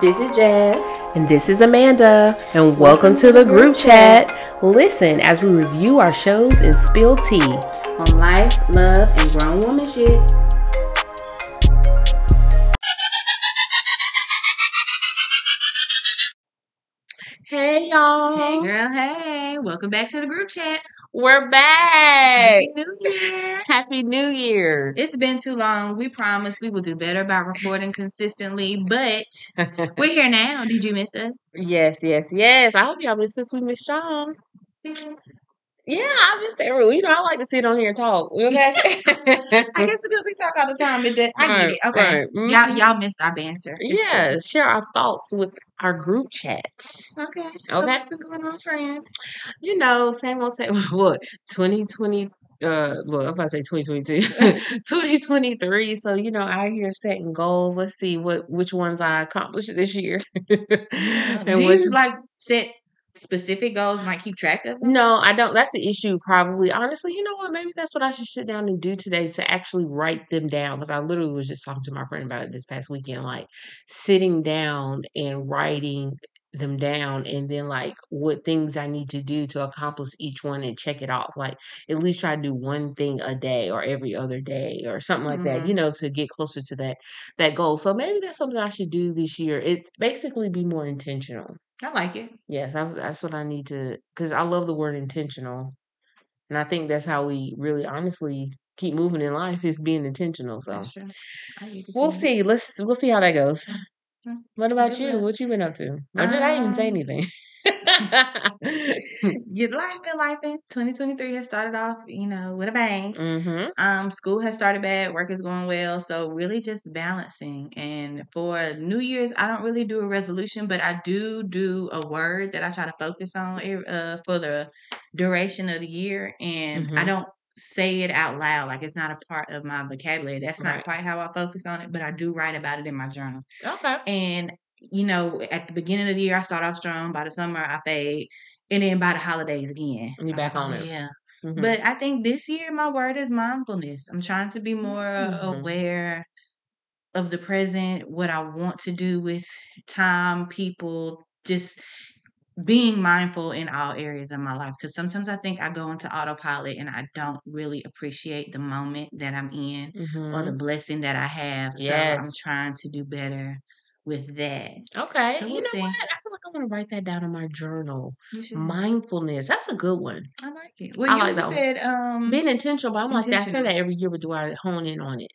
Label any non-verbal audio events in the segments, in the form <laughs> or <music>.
This is Jazz. And this is Amanda, and welcome to the group chat. Listen as we review our shows and spill tea. On life, love, and grown woman shit. Hey y'all. Hey girl, hey. Welcome back to the group chat. We're back. Happy New Year. <laughs> Happy New Year. It's been too long. We promise we will do better about recording consistently, but <laughs> we're here now. Did you miss us? yes, yes, yes. I hope y'all missed us. We missed y'all. <laughs> Yeah, I'm just you know I like to sit on here and talk. Okay. <laughs> I guess because we talk all the time, it did, I get it. Okay. right. Mhm. Y'all y'all missed our banter. It's Yeah, share our thoughts with our group chats. good. Okay. So Okay. what's been going on, friends? You know, same old same. <laughs> What twenty twenty? Uh, well, if I say twenty <laughs> twenty two, twenty twenty three. So you know, out here setting goals. Let's see what which ones I accomplished this year, and Do which. you like set specific goals and like keep track of them? No, I don't. That's the issue, probably. Honestly, you know what? Maybe that's what I should sit down and do today to actually write them down. Because I literally was just talking to my friend about it this past weekend, like sitting down and writing them down and then like what things I need to do to accomplish each one and check it off. Like at least try to do one thing a day or every other day or something like that, Mhm. you know, to get closer to that that goal. So maybe that's something I should do this year. It's basically be more intentional. I like it. Yes, that's that's what I need to because I love the word intentional, and I think that's how we really honestly keep moving in life is being intentional. So That's true. I get it we'll see. Let's we'll see how that goes. Mm, What about you? What you been up to? Or did I even say Um, anything? <laughs> Your life been life in 2023 has started off, you know, with a bang. mm-hmm. Um, school has started bad, work is going well, so really just balancing. And for New Year's, I don't really do a resolution, but I do do a word that I try to focus on uh, for the duration of the year, and I Mhm. don't say it out loud like it's not a part of my vocabulary. That's not Right. quite how I focus on it, but I do write about it in my journal. Okay. And you know, at the beginning of the year, I start off strong. By the summer, I fade, and then by the holidays again, You I'm back on it. yeah. Mhm. But I think this year my word is mindfulness. I'm trying to be more Mhm. aware of the present, what I want to do with time, people, just being mindful in all areas of my life. Because sometimes I think I go into autopilot and I don't really appreciate the moment that I'm in or the Mhm. blessing that I have. So I'm trying to do better with that. Okay. So You we'll know see. what? I feel like I want to write that down in my journal. Mindfulness. That's a good one. I like it. Well, I you like that said um Being intentional, but I'm like. I say that every year, but do I hone in on it?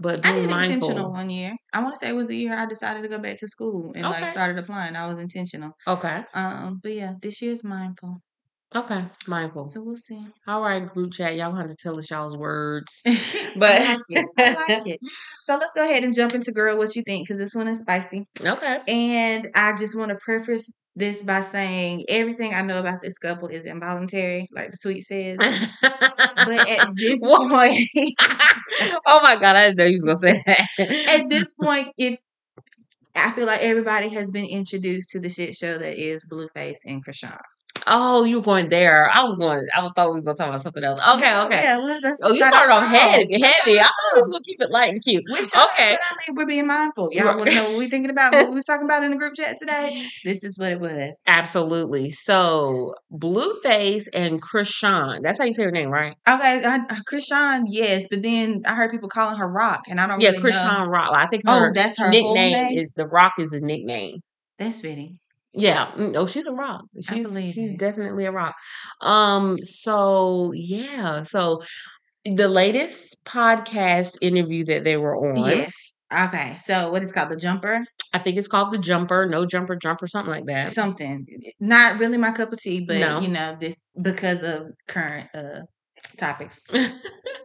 But I did intentional one year. I want to say it was the year I decided to go back to school and like started applying. I was intentional. Okay. Um, but yeah, this year's mindful. Okay. Mindful. So we'll see. All right, group chat. Y'all have to tell us y'all's words. I <laughs> But like <laughs> it. I like it. So let's go ahead and jump into girl. What you think? Because this one is spicy. okay. And I just want to preface this by saying everything I know about this couple is involuntary, like the tweet says. But at <laughs> this point, oh my god, I didn't know you was gonna say that. at this point, it I feel like everybody has been introduced to the shit show that is Blueface and Chrisean. Oh, you were going there. I was going. I was thought we were gonna talk about something else. Okay. Okay. Yeah, well, Oh, you started off heavy. Heavy. I thought we was gonna keep it light and cute. We should, Okay. but I mean, we're being mindful. Y'all want to know what we thinking about? What we was talking about in the group chat today? <laughs> This is what it was. Absolutely. So Blueface and Chrisean. That's how you say her name, right? Okay, I, I- Chrisean, yes, but then I heard people calling her Rock, and I don't Yeah, really know. Yeah, Chrisean Rock. I think Oh, that's her nickname name. is the Rock is a nickname. That's fitting. Yeah. mm, Oh, she's a rock. She's she's it. definitely a rock. Um. So yeah. So the latest podcast interview that they were on, Yes. Okay. So what is called the jumper? I think it's called the Jumper, No Jumper, Jumper, something like that. Something. Not really my cup of tea, but No. you know this because of current uh topics. <laughs>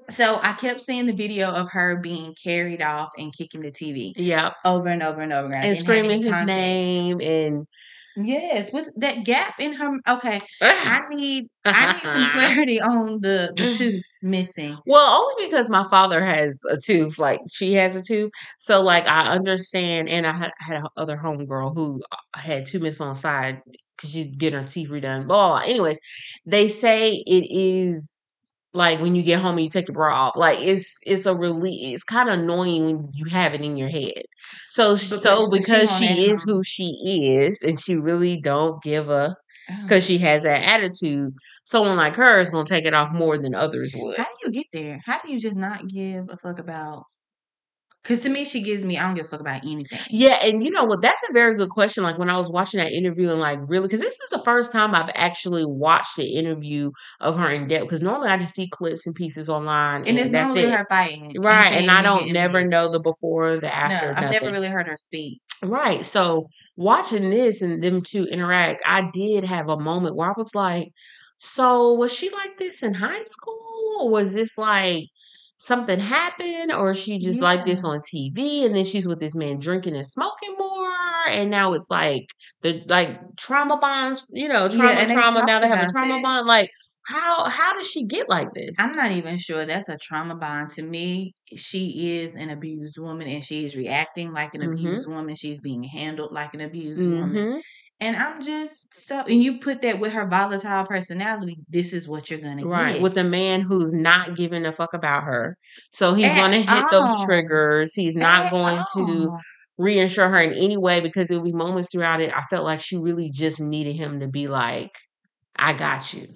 So I kept seeing the video of her being carried off and kicking the TV Yeah. over and over and over again. And didn't have any screaming his name and Yes, with that gap in her. Okay, I need I need some <laughs> clarity on the the tooth missing. Well, only because my father has a tooth, like she has a tooth. So, like, I understand. And I had, had a other homegirl who uh, had two missing on the side because she's getting her teeth redone. Blah, blah, blah. Anyways, they say it is like when you get home and you take your bra off. Like it's it's a really it's kind of annoying when you have it in your head. So so Because- she she is who she is and she really don't give a uh-huh. Oh. because she has that attitude. Someone like her is gonna take it off more than others would. How do you get there? How do you just not give a fuck about? Because to me, she gives me I don't give a fuck about anything. Yeah, and you know what? That's a very good question. Like when I was watching that interview and like really, because this is the first time I've actually watched the interview of her in depth. Because normally I just see clips and pieces online, and, And it's that's normally it. her fighting, Right, and saying I don't and never know the before or the No, after. I've never really heard her speak. Right. So watching this and them two interact, I did have a moment where I was like, so was she like this in high school? Or was this like something happened? Or she just like this on TV and then she's with this man drinking and smoking more? And now it's like the like trauma bonds, you know, Yeah, trauma, they trauma. Now they have a trauma that. bond. Like how how does she get like this? I'm not even sure that's a trauma bond. To me, she is an abused woman and she is reacting like an Mhm. abused woman. She's being handled like an abused woman. And I'm just so, and you put that with her volatile personality, this is what you're going to Right, get. with a man who's not giving a fuck about her. So he's At going to hit those triggers. He's not At going to all. reassure her in any way because there'll be moments throughout it. I felt like she really just needed him to be like, I got you.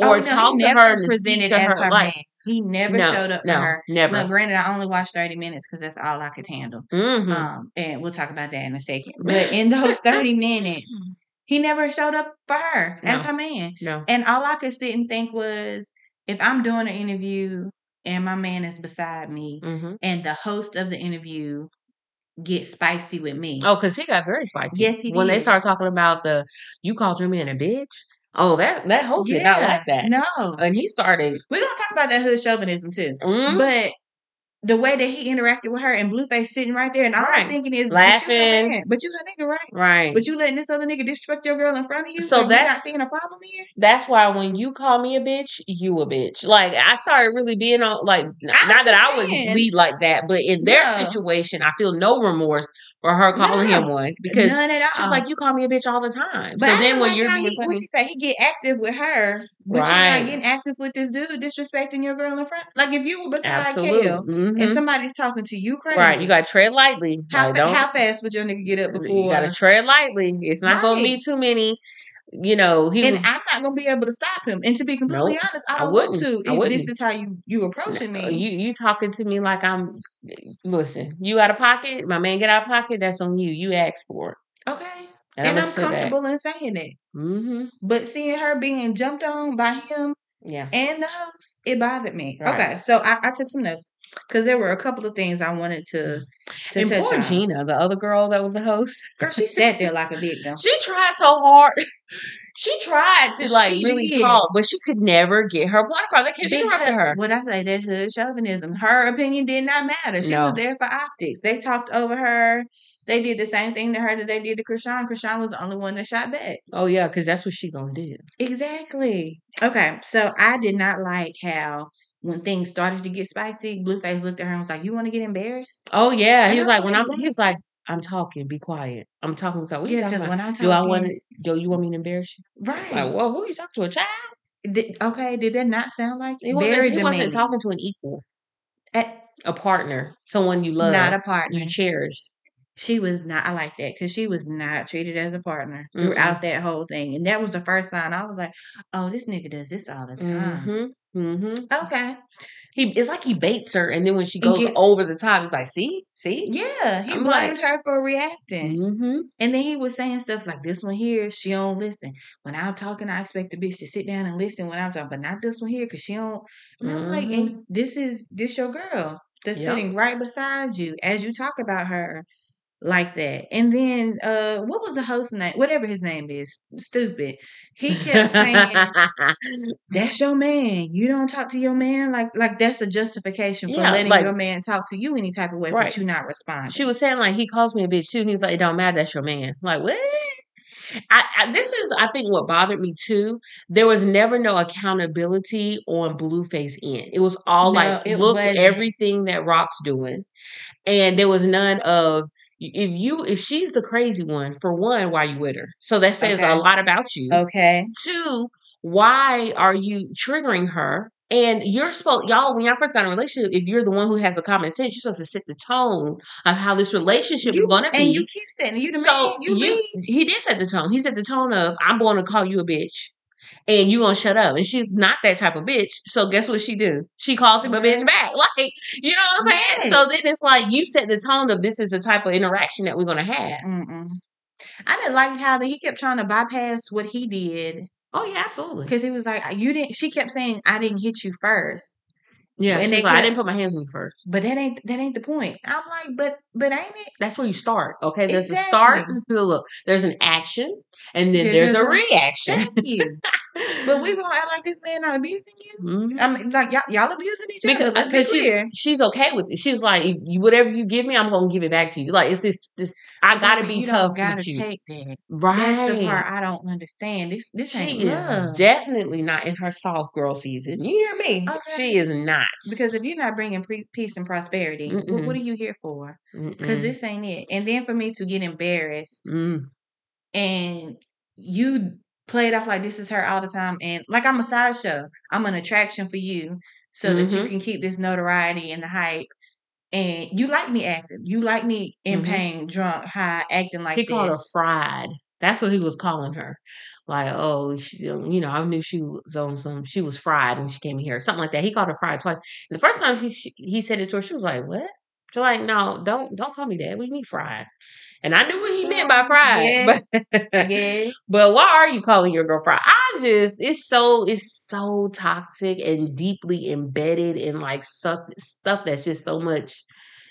Oh, Or no, talk to her and presented to as her. her Like, man. He never no, showed up for her. never. Now, granted, I only watched 30 minutes because that's all I could handle. hmm Um, and we'll talk about that in a second. <laughs> But in those 30 minutes, <laughs> he never showed up for her as her man. No. And all I could sit and think was if I'm doing an interview and my man is beside me hmm and the host of the interview gets spicy with me. Oh, because he got very spicy. Yes, he When they start talking about the, you called your man a bitch. Oh, that, that host did not like that. No. And he started, We're to talk about that hood chauvinism too. mm, But the way that he interacted with her and Blueface sitting right there, and all I'm Right. thinking is, Laughing. but you her nigga, right? right. But you letting this other nigga disrespect your girl in front of you? So that's you not seeing a problem here? That's why when you call me a bitch, you a bitch. Like I started really being on like I not that I would lead like that, but in their No. situation, I feel no remorse for her calling him one because None at all. she's like, "You call me a bitch all the time." But so then when like you're being he, funny, she say, he get active with her, but you're not getting active with this dude disrespecting your girl in front. Like if you were beside absolutely, Kale Mhm. and somebody's talking to you crazy, right? You got to tread lightly. how Like, fa- how fast would your nigga get up before? you got to tread lightly. It's not going to be too many. You know, he and was. I'm not gonna be able to stop him. And to be completely Nope. honest, I I don't want wouldn't. to. If this wouldn't. is how you you approaching Uh, me, You you talking to me like I'm listen, you out of pocket, my man get out of pocket, that's on you. You asked for it. okay. And, And, I'm, I'm gonna sit back. comfortable in saying that. Mm-hmm. But seeing her being jumped on by him Yeah. and the host, it bothered me. Right. Okay, so I, I took some notes because there were a couple of things I wanted to mm. to And touch poor on. Gina, the other girl that was the host. Girl, she sat there like a victim. <laughs> She tried so hard. She tried to like She really did. talk, but she could never get her point across. They kept interrupting her. What I say, that hood chauvinism. Her opinion did not matter. She No. was there for optics. They talked over her. They did the same thing to her that they did to Chrisean. Chrisean was the only one that shot back. Oh yeah, because that's what she gonna do. Exactly. Okay, so I did not like how when things started to get spicy, Blueface looked at her and was like, "You want to get embarrassed?" Oh yeah, And he was like when I'm. He was like, I'm talking. Be quiet. I'm talking. What you yeah, talking because when I'm Do I want? talking, to? Do you want me to embarrass you? right? Like, well, who you talking to? A child? Did, okay, did that not sound like He wasn't. He wasn't talking to an equal, Eh, a partner, someone you love, not a partner. you cherish. She was not. I like that because she was not treated as a partner throughout that whole thing, and that was the first sign. I was like, "Oh, this nigga does this all the time." Mm-hmm. Mm-hmm. Okay, He it's like he baits her, and then when she goes gets- over the top, he's like, "See, see." yeah, he I'm blamed like- her for reacting, Mm-hmm. and then he was saying stuff like, "This one here, she don't listen. When I'm talking, I expect the bitch to sit down and listen when I'm talking, but not this one here because she don't." And I'm like, Mm-hmm. "And this is this your girl that's Yep. sitting right beside you as you talk about her." Like that, and then uh, what was the host name? Whatever his name is, stupid. He kept saying, <laughs> That's your man. You don't talk to your man like like that's a justification for Yeah, letting like- your man talk to you any type of way, Right. but you not responding. she was saying like he calls me a bitch too, and he's like, "It don't matter. That's your man." Like what? I, I this is I think what bothered me too. There was never no accountability on Blueface end. It was all No, like, look wasn't. everything that Rock's doing, and there was none of if you if she's the crazy one. For one, why you with her? So that says Okay. a lot about you. okay. Two, why are you triggering her And you're supposed, y'all, when y'all first got in a relationship, if you're the one who has a common sense, you're supposed to set the tone of how this relationship You is going to be. and you keep saying, you the so man. You, you, he did set the tone. He set the tone of, I'm going to call you a bitch. And you gonna shut up. And she's not that type of bitch. So guess what she do? She calls him a bitch Mhm. back. <laughs> Like, you know what I'm saying? Yes. So then it's like you set the tone of this is the type of interaction that we're gonna have. Mm-mm. I didn't like how that he kept trying to bypass what he did Oh yeah, absolutely. because he was like, "You didn't." She kept saying, "I didn't hit you first. Yeah, and she's they like, I didn't put my hands on you first. but that ain't that ain't the point." I'm like, "But but ain't it?" That's where you start. Okay, there's a start. Exactly. Look, there's an action, and then Yeah, there's a there's a- reaction. Thank you. But we gonna act like this man not abusing you. Mhm. I mean, like y'all, y'all abusing each Because, other. Let's be because she's, she's okay with it. She's like, you, whatever you give me, I'm gonna give it back to you. Like it's just, this. I gotta But be you tough gotta with you, take that. right? That's the part I don't understand. This this she ain't is love. definitely not in her soft girl season. You hear me? Okay. She is not. because if you're not bringing pre- peace and prosperity, what, what are you here for? Because this ain't it. And then for me to get embarrassed Mm. and you play it off like this is her all the time, and like I'm a sideshow, I'm an attraction for you, so that you Mhm. can keep this notoriety and the hype. And you like me acting. You like me in Mhm. pain, drunk, high, acting like he this. called her fried. That's what he was calling her. Like, oh, she, you know, I knew she was on some. She was fried when she came here, something like that. He called her fried twice. The first time he she, he said it to her, she was like, "What?" She's like, "No, don't don't call me that. We need fried?" And I knew what he meant by oh, fried. <laughs> Yes. But, yes. but why are you calling your girl fried? I just it's so it's so toxic and deeply embedded in like stuff stuff that's just so much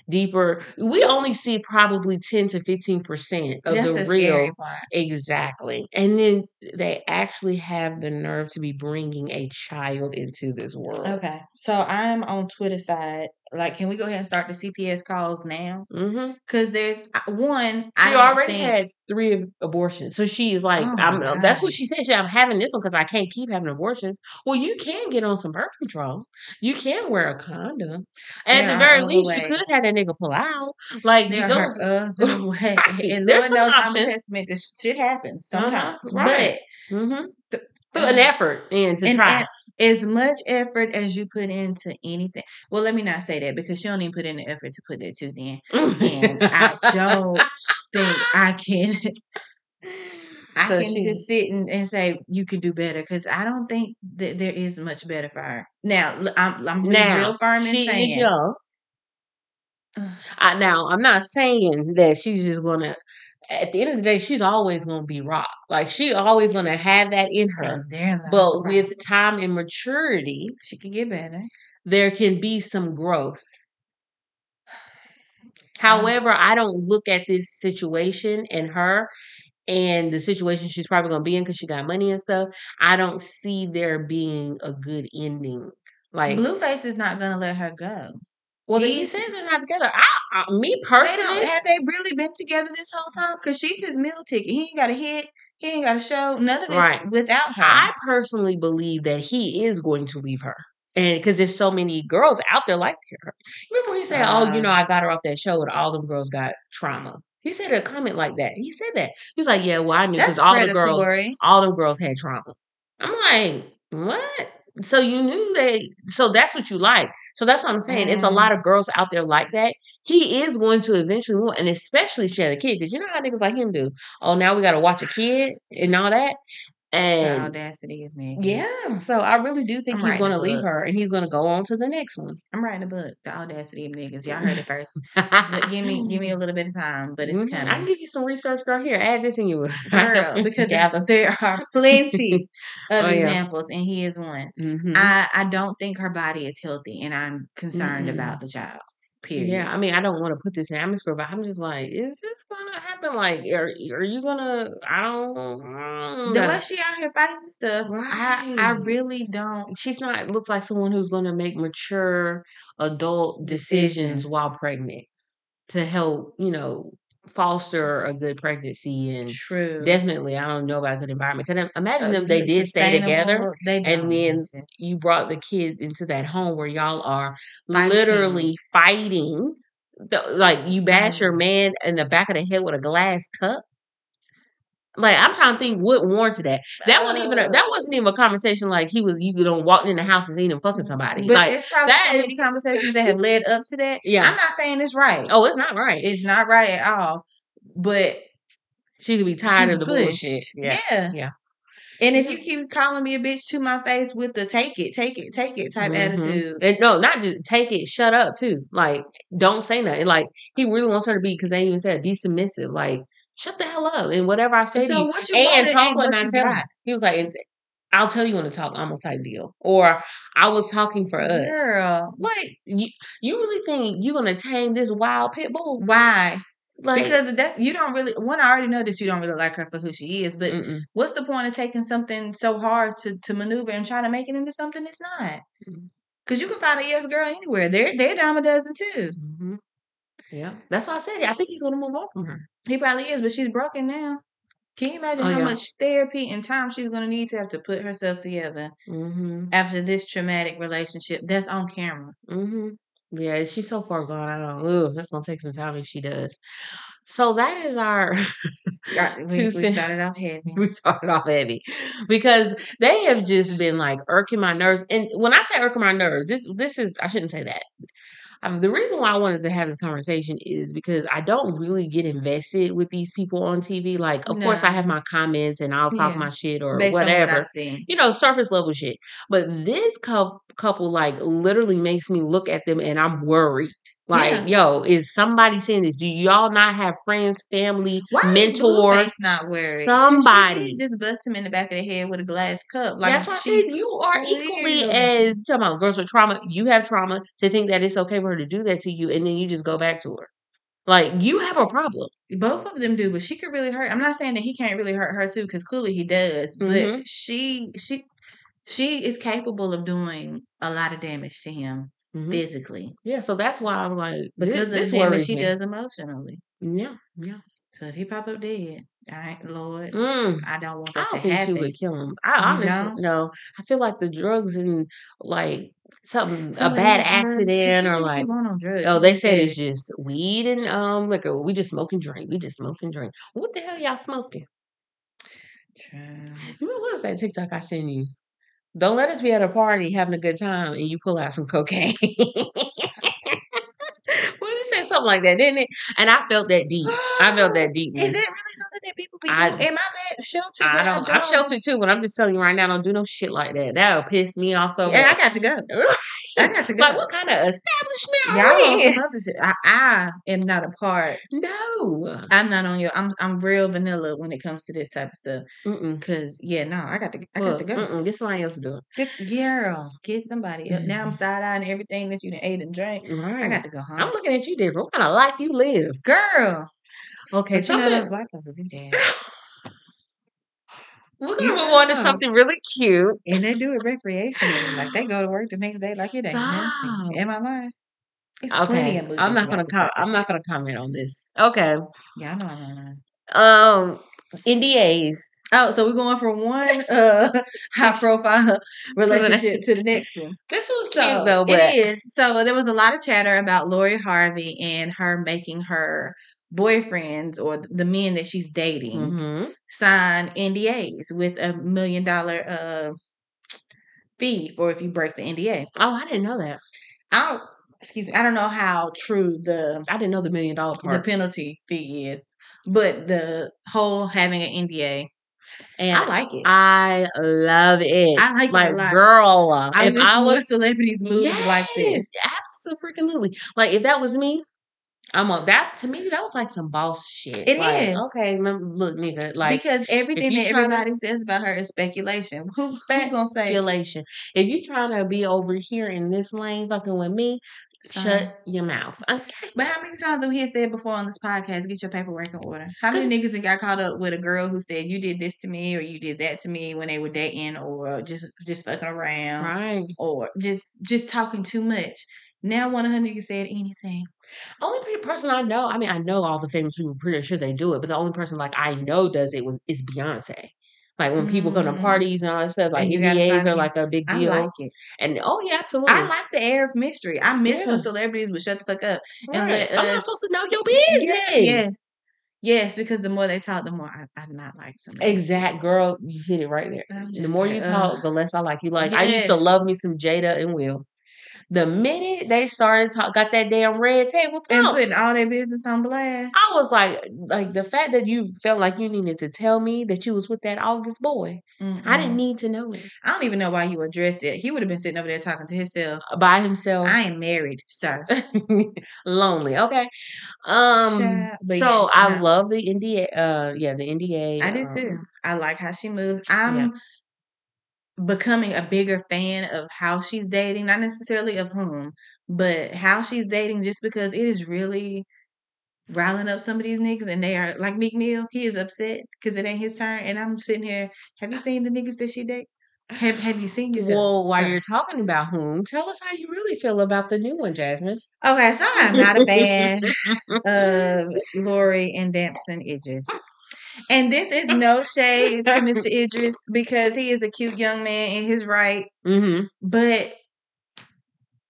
deeper. We only see probably ten to fifteen percent of That's the real. Exactly. And then they actually have the nerve to be bringing a child into this world. Okay. So I'm on Twitter side. Like, can we go ahead and start the CPS calls now? Mm-hmm. Because there's uh, one. She don't already think, had three abortions. So she's like, Oh I'm, uh, that's what she said. She, I'm having this one because I can't keep having abortions. Well, you can get on some birth control. You can wear a condom. There at the very least, you could have that nigga pull out. Like, There those, are other <laughs> <laughs> ways. And There's Lord knows I'm a testament. This shit happens Uh-huh. sometimes. Right. But Put an effort in to and, try. and as much effort as you put into anything. Well, let me not say that because she don't even put in the effort to put that too then. And I don't think I can <laughs> I So can she- just sit and, and say you can do better because I don't think that there is much better for her. Now I'm I'm being now real firm in she saying is young. <sighs> I, now I'm not saying that she's just gonna. At the end of the day, she's always gonna be rock. Like she always gonna have that in her. lies But the with time and maturity, she can get better. there can be some growth. <sighs> However, I don't look at this situation and her and the situation she's probably going to be in because she got money and stuff. I don't see there being a good ending. Like, Blueface is not gonna let her go. Well, he he's- says they're not together. I, I, me personally, don't have they really been together this whole time? Because she's his meal ticket. He ain't got a hit. He ain't got a show. None of this Right. without her. I personally believe that he is going to leave her. And because there's so many girls out there like her. Remember when he said, Oh, you Uh. know, I got her off that show and all them girls got trauma. He said a comment like that. He said that. He was like, Yeah, well, I knew because all the girls all them girls had trauma. I'm like, what? So you knew they so that's what you like. So that's what I'm saying. It's a Mm. lot of girls out there like that. He is going to eventually want and especially if she had a kid, because you know how niggas like him do. Oh, now we gotta watch a kid and all that. The audacity of me. yeah, so I really do think I'm he's going to leave her, and he's going to go on to the next one. I'm writing a book. The audacity of niggas. Y'all heard it first. But give me give me a <laughs> little bit of time, but it's Mhm. I can give you some research, girl. Here, add this in you, <laughs> Girl, <laughs> because there are plenty of Oh, yeah. examples, and he is one. Mhm. I, I don't think her body is healthy, and I'm concerned Mm-mm. about the child. Period. Yeah, I mean, I don't want to put this in atmosphere, but I'm just like, is this gonna happen? Like, are are you gonna? I don't. mm, The know. way she out here fighting stuff, I I really don't. She's not looks like someone who's going to make mature adult decisions, Decisions. while pregnant to help, you know, foster a good pregnancy and True. definitely, I don't know about a good environment. Because imagine Uh, if they did stay together and then you brought the kids into that home where y'all are Fighting. literally fighting. The- Like you bash your Mm. man in the back of the head with a glass cup. Like I'm trying to think what warranted that. That wasn't even a, that wasn't even a conversation like he was you know walking in the house and seeing him fucking somebody. But like it's probably that so many conversations that have <laughs> led up to that. Yeah. I'm not saying it's right. oh, it's not right. It's not right at all. But she could be tired of the pushed. bullshit. Yeah. Yeah. Yeah. And if you keep calling me a bitch to my face with the take it, take it, take it type Mhm. attitude, And no, not just take it, shut up too. Like, don't say nothing. Like, he really wants her to be because they even said be submissive. Like, shut the hell up. And whatever I say to you, what you and talk what I tell. He was like, I'll tell you when to talk, almost type deal. Or I was talking for us. Girl, Like, you, you really think you're gonna tame this wild pit bull? why? Like, because that's you don't really. One, I already know that you don't really like her for who she is. But mm-mm. what's the point of taking something so hard to to maneuver and try to make it into something it's not? Because you can find a yes girl anywhere. They're they're dime a dozen too. Mhm. Yeah, that's why I said it. I think he's gonna move on from her. He probably is, but she's broken now. Can you imagine Oh, how yeah. much therapy and time she's going to need to have to put herself together Mm-hmm. after this traumatic relationship that's on camera? Mm-hmm. Yeah, she's so far gone. I don't. Ugh, it's gonna take some time if she does. So that is our <laughs> We, we started off heavy. <laughs> we started off heavy because they have just been like irking my nerves. And when I say irking my nerves, this this is I shouldn't say that. Um, the reason why I wanted to have this conversation is because I don't really get invested with these people on TV. Like, of course, I have my comments and I'll talk Yeah. my shit or Based whatever what you know, surface level shit. But this cou- couple, like, literally makes me look at them and I'm worried. Like, yo, is somebody seeing this? Do y'all not have friends, family, Why mentors? Not? 'Cause somebody. Just bust him in the back of the head with a glass cup. Like That's why I she said you are equally as talking about girls with trauma. You have trauma to think that it's okay for her to do that to you, and then you just go back to her. Like you have a problem. Both of them do, but she could really hurt. I'm not saying that he can't really hurt her too, because clearly he does. But Mhm. she, she, she is capable of doing a lot of damage to him Mhm. physically Yeah, so that's why I'm like because this, of the damage she me. does emotionally. Yeah, yeah. So if he pop up dead, I Lord, Mm. I don't want I that don't to think she would kill him. I honestly don't? no. I feel like the drugs and like something So a bad is drugs, 'cause she accident or like on drugs. oh they said it's just weed and um liquor. We just smoke and drink. We just smoke and drink. What the hell y'all smoking? Child. You know what's that TikTok I sent you? Don't let us be at a party having a good time and you pull out some cocaine. <laughs> well, it said something like that, didn't it? And I felt that deep. I felt that <gasps> deep. Is that really something that people be I- doing? Am I that sheltered? I that don't. I'm sheltered too, but I'm just telling you right now. Don't do no shit like that. That'll piss me off so Yeah, I got to go. <laughs> I got to go. like, what kind of Y'all on some other shit. I, I am not a part. No. I'm not on your. I'm I'm real vanilla when it comes to this type of stuff. Mm-mm. Cause yeah, no, I got to. I got Look, to go. mm-mm, get somebody else to do it. This girl, get somebody else. Now I'm side eyeing everything that you done ate and drank. Right. I got to go home. I'm looking at you different. What kind of life you live? girl. Okay, But you know something. those white folks do that, <sighs> We're gonna You move on to something really cute. and they do it recreationally. Like they go to work the next day like it ain't Stop. nothing. Am I lying? It's plenty Okay, of movies I'm not gonna. Com- I'm not gonna comment on this. Okay. Yeah, I know. I know. I know. Um, NDAs. Oh, so we're going from one <laughs> uh high profile <laughs> relationship to the next one. This was So cute though, but it is. So there was a lot of chatter about Lori Harvey and her making her boyfriends or the men that she's dating Mhm. sign NDAs with a million dollar uh fee for if you break the NDA. Oh, I didn't know that. I don't excuse me, I don't know how true the I didn't know the million dollar the penalty fee is, but the whole having an NDA, and I like it. I love it. I like it like, lot. girl, I if wish I more was celebrities moved like this. absolutely. Like if that was me, I'm on that. To me, that was like some boss shit. It like, is. Okay, look, nigga. Like because everything that everybody says about her is speculation. Who, who gonna say speculation. If you trying to be over here in this lane fucking with me, Son. shut your mouth. Okay. But how many times have we had said before on this podcast, get your paperwork in order? How many niggas have got caught up with a girl who said you did this to me or you did that to me when they were dating or just just fucking around Right. or just just talking too much? Now one of her niggas said anything. Only pe- person I know, I mean, I know all the famous people, pretty sure they do it, but the only person like I know does it was is Beyonce. Like when people come to Mm. parties and all that stuff, like And NDAs are like a big deal. I like it. and oh yeah, absolutely. I like the air of mystery. I miss Yeah. when celebrities would shut the fuck up and Right. let I'm not supposed to know your business. Yes. Yes, because the more they talk, the more I, I not like somebody. Exact girl, you hit it right there. The more like, you talk, the less I like you. Like I used to love me some Jada and Will. The minute they started talk, got that damn red table And putting all their business on blast. I was like, like the fact that you felt like you needed to tell me that you was with that August boy. I didn't need to know it I don't even know why you addressed it. He would have been sitting over there talking to himself. by himself. I am married, sir. <laughs> lonely. Okay. Um. Child, so yes, I no. love the NDA. Uh. Yeah. The NDA. I do um, too. I like how she moves. I'm. Yeah. Becoming a bigger fan of how she's dating, not necessarily of whom, but how she's dating just because it is really riling up some of these niggas and they are like Meek Mill, he is upset because it ain't his turn. And I'm sitting here, have you seen the niggas that she dates? Have have you seen yourself? Well, while you're talking about whom, tell us how you really feel about the new one, Jasmine. Okay, so I'm not a fan <laughs> of Lori and Damson Idris. And this is no shade to <laughs> Mr. Idris because he is a cute young man in his right. Mm-hmm. But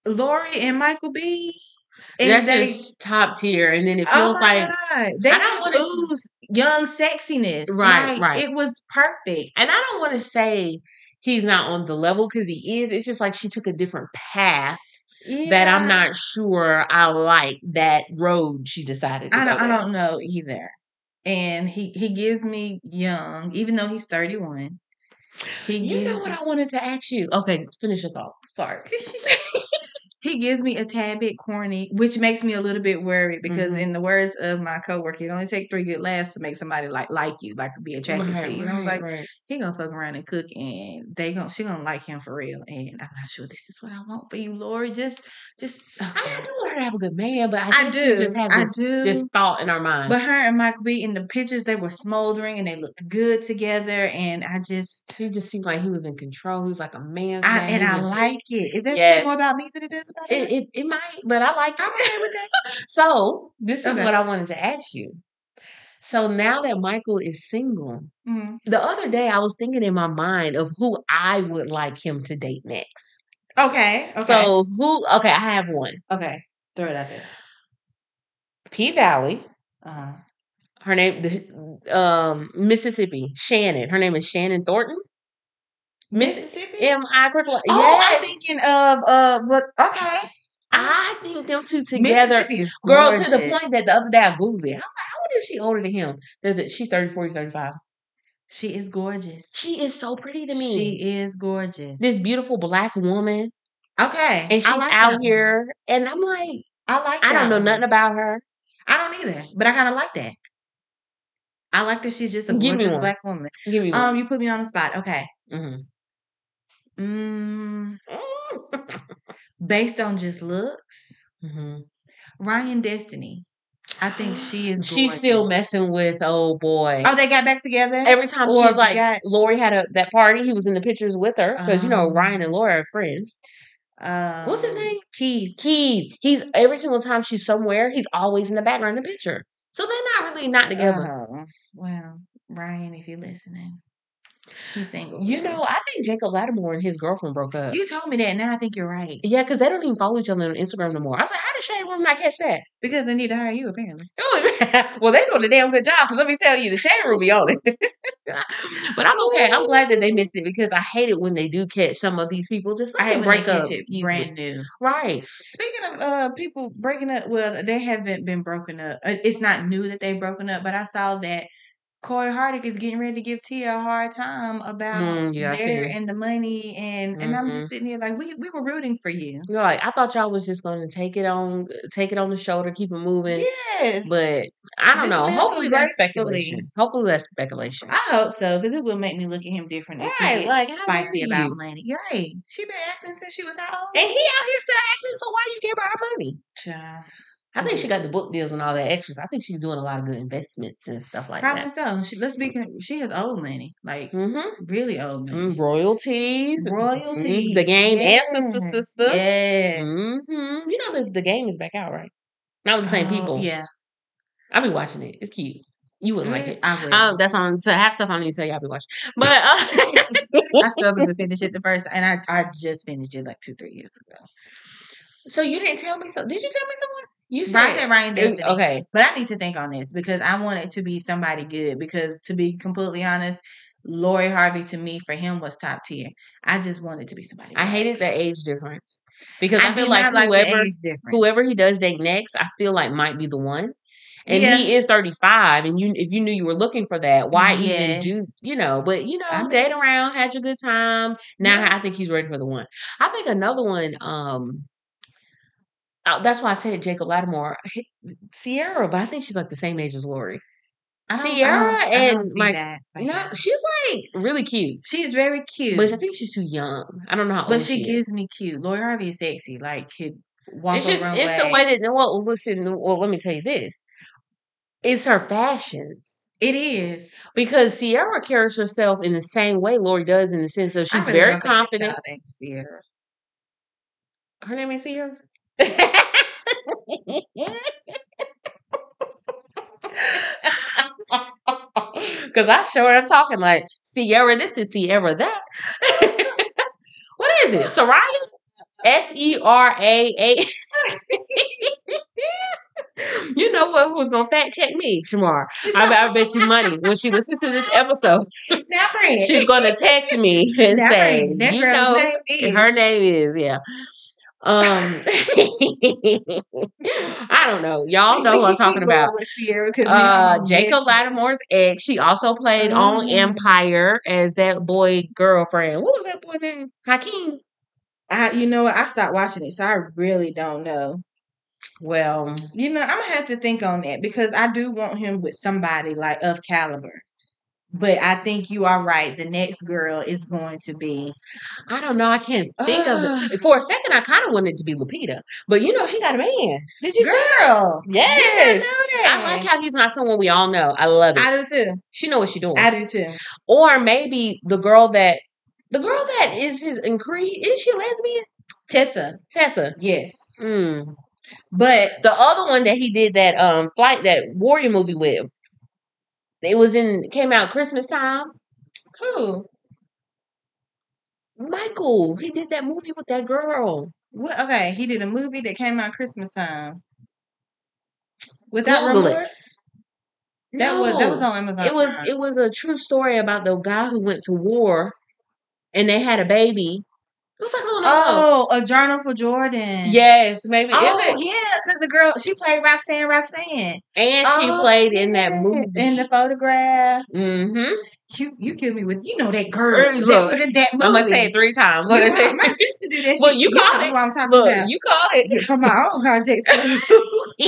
Lori and Michael B. And That's they, just top tier, and then it oh feels my like, God, they I don't s- young sexiness. Right, Like, right. It was perfect. and I don't want to say he's not on the level because he is. It's just like she took a different path that I'm not sure I like that road she decided to I don't. I don't know either. And he he gives me young, even though he's thirty one. He You know what I wanted to ask you? Okay, finish your thought. Sorry. <laughs> he gives me a tad bit corny, which makes me a little bit worried because, Mhm. in the words of my coworker, it only takes three good laughs to make somebody like like you, like be attracted to you. And I was like, right. he gonna fuck around and cook, and they gonna she gonna like him for real. And I'm not sure this is what I want for you, Lori. Just, just. I I do want her to have a good man, but I, I do, just have I this, do. this thought in our mind. But her and Michael B in the pictures, they were smoldering and they looked good together. And I just, he just seemed like he was in control. He was like a man's I man. and He I like it. Is that saying more about me than it does about her? it, it. It might, but I like I'm okay with that. <laughs> So this is Okay. what I wanted to ask you. So now that Michael is single, Mhm. the other day I was thinking in my mind of who I would like him to date next. Okay. Okay. So who? Okay, I have one. okay. Throw it out there. P Valley. Uh-huh. Her name, the um Mississippi. Shannon. Her name is Shannon Thornton. Miss Mississippi. M I oh, I'm thinking of uh, but Okay. I think them two together. Is Girl, to the point that the other day I Googled it. I was like, I wonder if she older than him. She's 34, he's 35. she is gorgeous. She is so pretty to me. She is gorgeous. this beautiful black woman. okay, And she's like out here. And I'm like, I like. I don't know nothing about her. I don't either, but I kind of like that. I like that she's just a Give gorgeous black woman. Give me one. Um, you put me on the spot. Okay. Mhm. Mm, <laughs> based on just looks, Mhm. Ryan Destiny. I think she is. <gasps> She's still messing with oh boy. Oh, they got back together. Every time Or she's like, got- Lori had a that party, he was in the pictures with her because you know Oh. Ryan and Laura are friends. Um, What's his name? Keith. Keith, he's every single time she's somewhere, he's always in the background of the picture. So they're not really not together. Oh, well, Ryan, if you're listening, he's single. You know, I think Jacob Lattimore and his girlfriend broke up. you told me that. Now I think you're right yeah, because they don't even follow each other on Instagram no more. I was like, how did Shade Room not catch that? because they need to hire you. Apparently, <laughs> well, they doing a damn good job because let me tell you, the Shade Room be on it. <laughs> but I'm okay. I'm glad that they missed it because I hate it when they do catch some of these people just like I hate break up brand new. Right. Speaking of uh people breaking up, well, they haven't been broken up. Uh, It's not new that they've broken up, but I saw that Cory Hardrict is getting ready to give Tia a hard time about Mm, yeah, I their seen it. and the money, and and I'm just sitting here like we we were rooting for you. You're like, I thought y'all was just going to take it on, take it on the shoulder, keep it moving. Yes, But I don't know. Hopefully that's speculation. Hopefully that's speculation. I hope so because it will make me look at him different if Right, like, spicy about money. Right. She been acting since she was how old? And he out here still acting, so why you care about her money? Child. I think she got the book deals and all that extras. I think she's doing a lot of good investments and stuff like Probably that. so. She, let's be. She has old money, like Mm-hmm. really old money. royalties, Royalties. Mhm. the game, and sister, Yes. sister. Yes. Mm-hmm. You know, this the game is back out, right? Not with the same Oh, people. Yeah. I'll be watching it. It's cute. You wouldn't like it. I will. Um, that's on. So half stuff I need to tell you. I'll be watching, but uh, <laughs> I struggled to <laughs> finish it the first, and I, I just finished it like two, three years ago. so you didn't tell me so. Did you tell me someone? You said Right, Ryan it- Destiny. okay. But I need to think on this because I want it to be somebody good. Because to be completely honest, Lori Harvey to me for him was top tier. I just wanted to be somebody. I hated the age difference because I, I feel like like whoever whoever he does date next, I feel like might be the one. And Yeah. he is 35 and you if you knew you were looking for that, why even do you know, but you know, I mean- date around, had your good time. Now Yeah. I think he's ready for the one. I think another one um that's why I said Jacob Lattimore, Sierra, but I think she's like the same age as Lori. Don't- I Sierra don't- I don't and like that right no, now. she's like really cute, she's very cute, but I think she's too young. I don't know how but she she gives me cute. Lori Harvey is sexy, like could walk It's just it's the way that well listen well let me tell you this. It's her fashions. it is. Because Sierra carries herself in the same way Lori does in the sense of she's really very don't think that confident. Sierra. Her name is Sierra. <laughs> Cause I sure am talking like Sierra this is Sierra that. <laughs> what is it? Soraya? S E R A A. <laughs> You know what? Who's gonna fact check me, Shamar? I, I bet you money when she listens to this episode, she's gonna text me and Now, say, "You know, her name is yeah." Um, <laughs> I don't know. Y'all know who I'm talking about. with Sierra 'cause now Uh, Jacob. Lattimore's ex. She also played on Oh. Empire as that boy girlfriend. What was that boy name? Hakeem. I, you know what? I stopped watching it, so I really don't know. Well, You know, I'm gonna have to think on that because I do want him with somebody like of caliber. But I think you are right. The next girl is going to be I don't know. I can't think of it. For a second, I kind of wanted it to be Lupita, but you know, she got a man. Did you see? girl. Yes. I I like how he's not someone we all know. I love it. I do too. she know what she doing. I do too. or maybe the girl that the girl that is his in Creed is she a lesbian? Tessa, Tessa. yes, Mm. but The other one that he did that um flight that warrior movie with. It was in came out Christmas time. who? Michael, he did that movie with that girl. What? Okay, he did a movie that came out Christmas time. Without Google it. remorse. That was that was on Amazon. It was Prime. it was a true story about the guy who went to war and they had a baby. It was like on Oh, a journal for Jordan. Yes, maybe Oh is it? yeah, because the girl she played Roxanne Roxanne. And she Oh, played in that movie. In the photograph. mm-hmm. You you killed me with you know that girl that look, in that movie. I'm gonna say it three times. You Look, know, my <laughs> sister did that Well, you called it. who I'm talking look about. you called it. From my own context. <laughs> <laughs>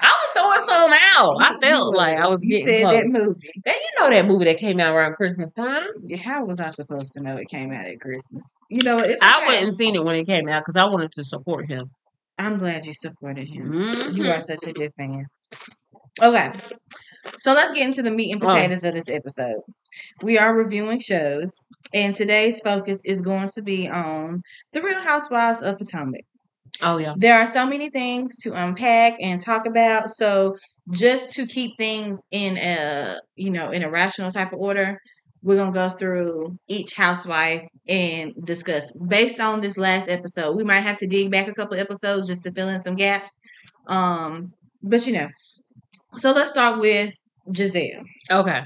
I was throwing some out. I felt like I was getting said close. that movie. And you know that movie that came out around Christmas time. Yeah, How was I supposed to know it came out at Christmas? You know, I okay. went and seen it when it came out because I wanted to support him. I'm glad you supported him. Mhm. You are such a good fan. Okay. So let's get into the meat and Oh. potatoes of this episode. We are reviewing shows, and today's focus is going to be on The Real Housewives of Potomac. Oh yeah. There are so many things to unpack and talk about. So just to keep things in a you know in a rational type of order, we're gonna go through each housewife and discuss based on this last episode. We might have to dig back a couple episodes just to fill in some gaps. Um, but you know, so let's start with Gizelle. Okay.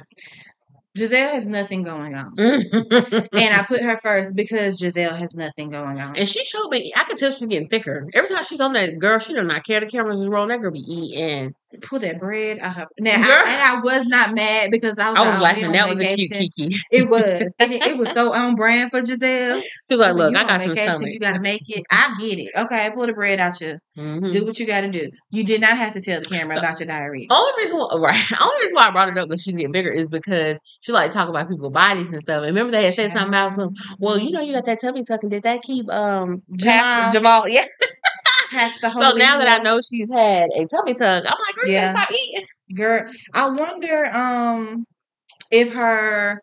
Gizelle has nothing going on. <laughs> and I put her first because Gizelle has nothing going on. And she showed me. I could tell she's getting thicker every time she's on that girl. She does not care. The cameras is rolling. That girl be eating. Pull that bread out. Now, I, and I was not mad because I was, I like, was oh, we laughing. That was a cute. Kiki. It was. <laughs> It, it was so on brand for Gizelle. She was like, "Look, I got some vacation, stomach." You got to make it. I get it. Okay, pull the bread out you. Mhm. Do what you got to do. You did not have to tell the camera about your diarrhea. Only reason, why, <laughs> right? Only reason why I brought it up that she's getting bigger is because she like talk about people's bodies and stuff. And remember they had said something about some. Well, you know, you got that tummy tuck, and did that keep um Jamal. Jamal? Yeah. <laughs> Pastor So now that I know she's had a tummy tuck, I'm like, girl, Yeah. stop eating. girl, I wonder um if her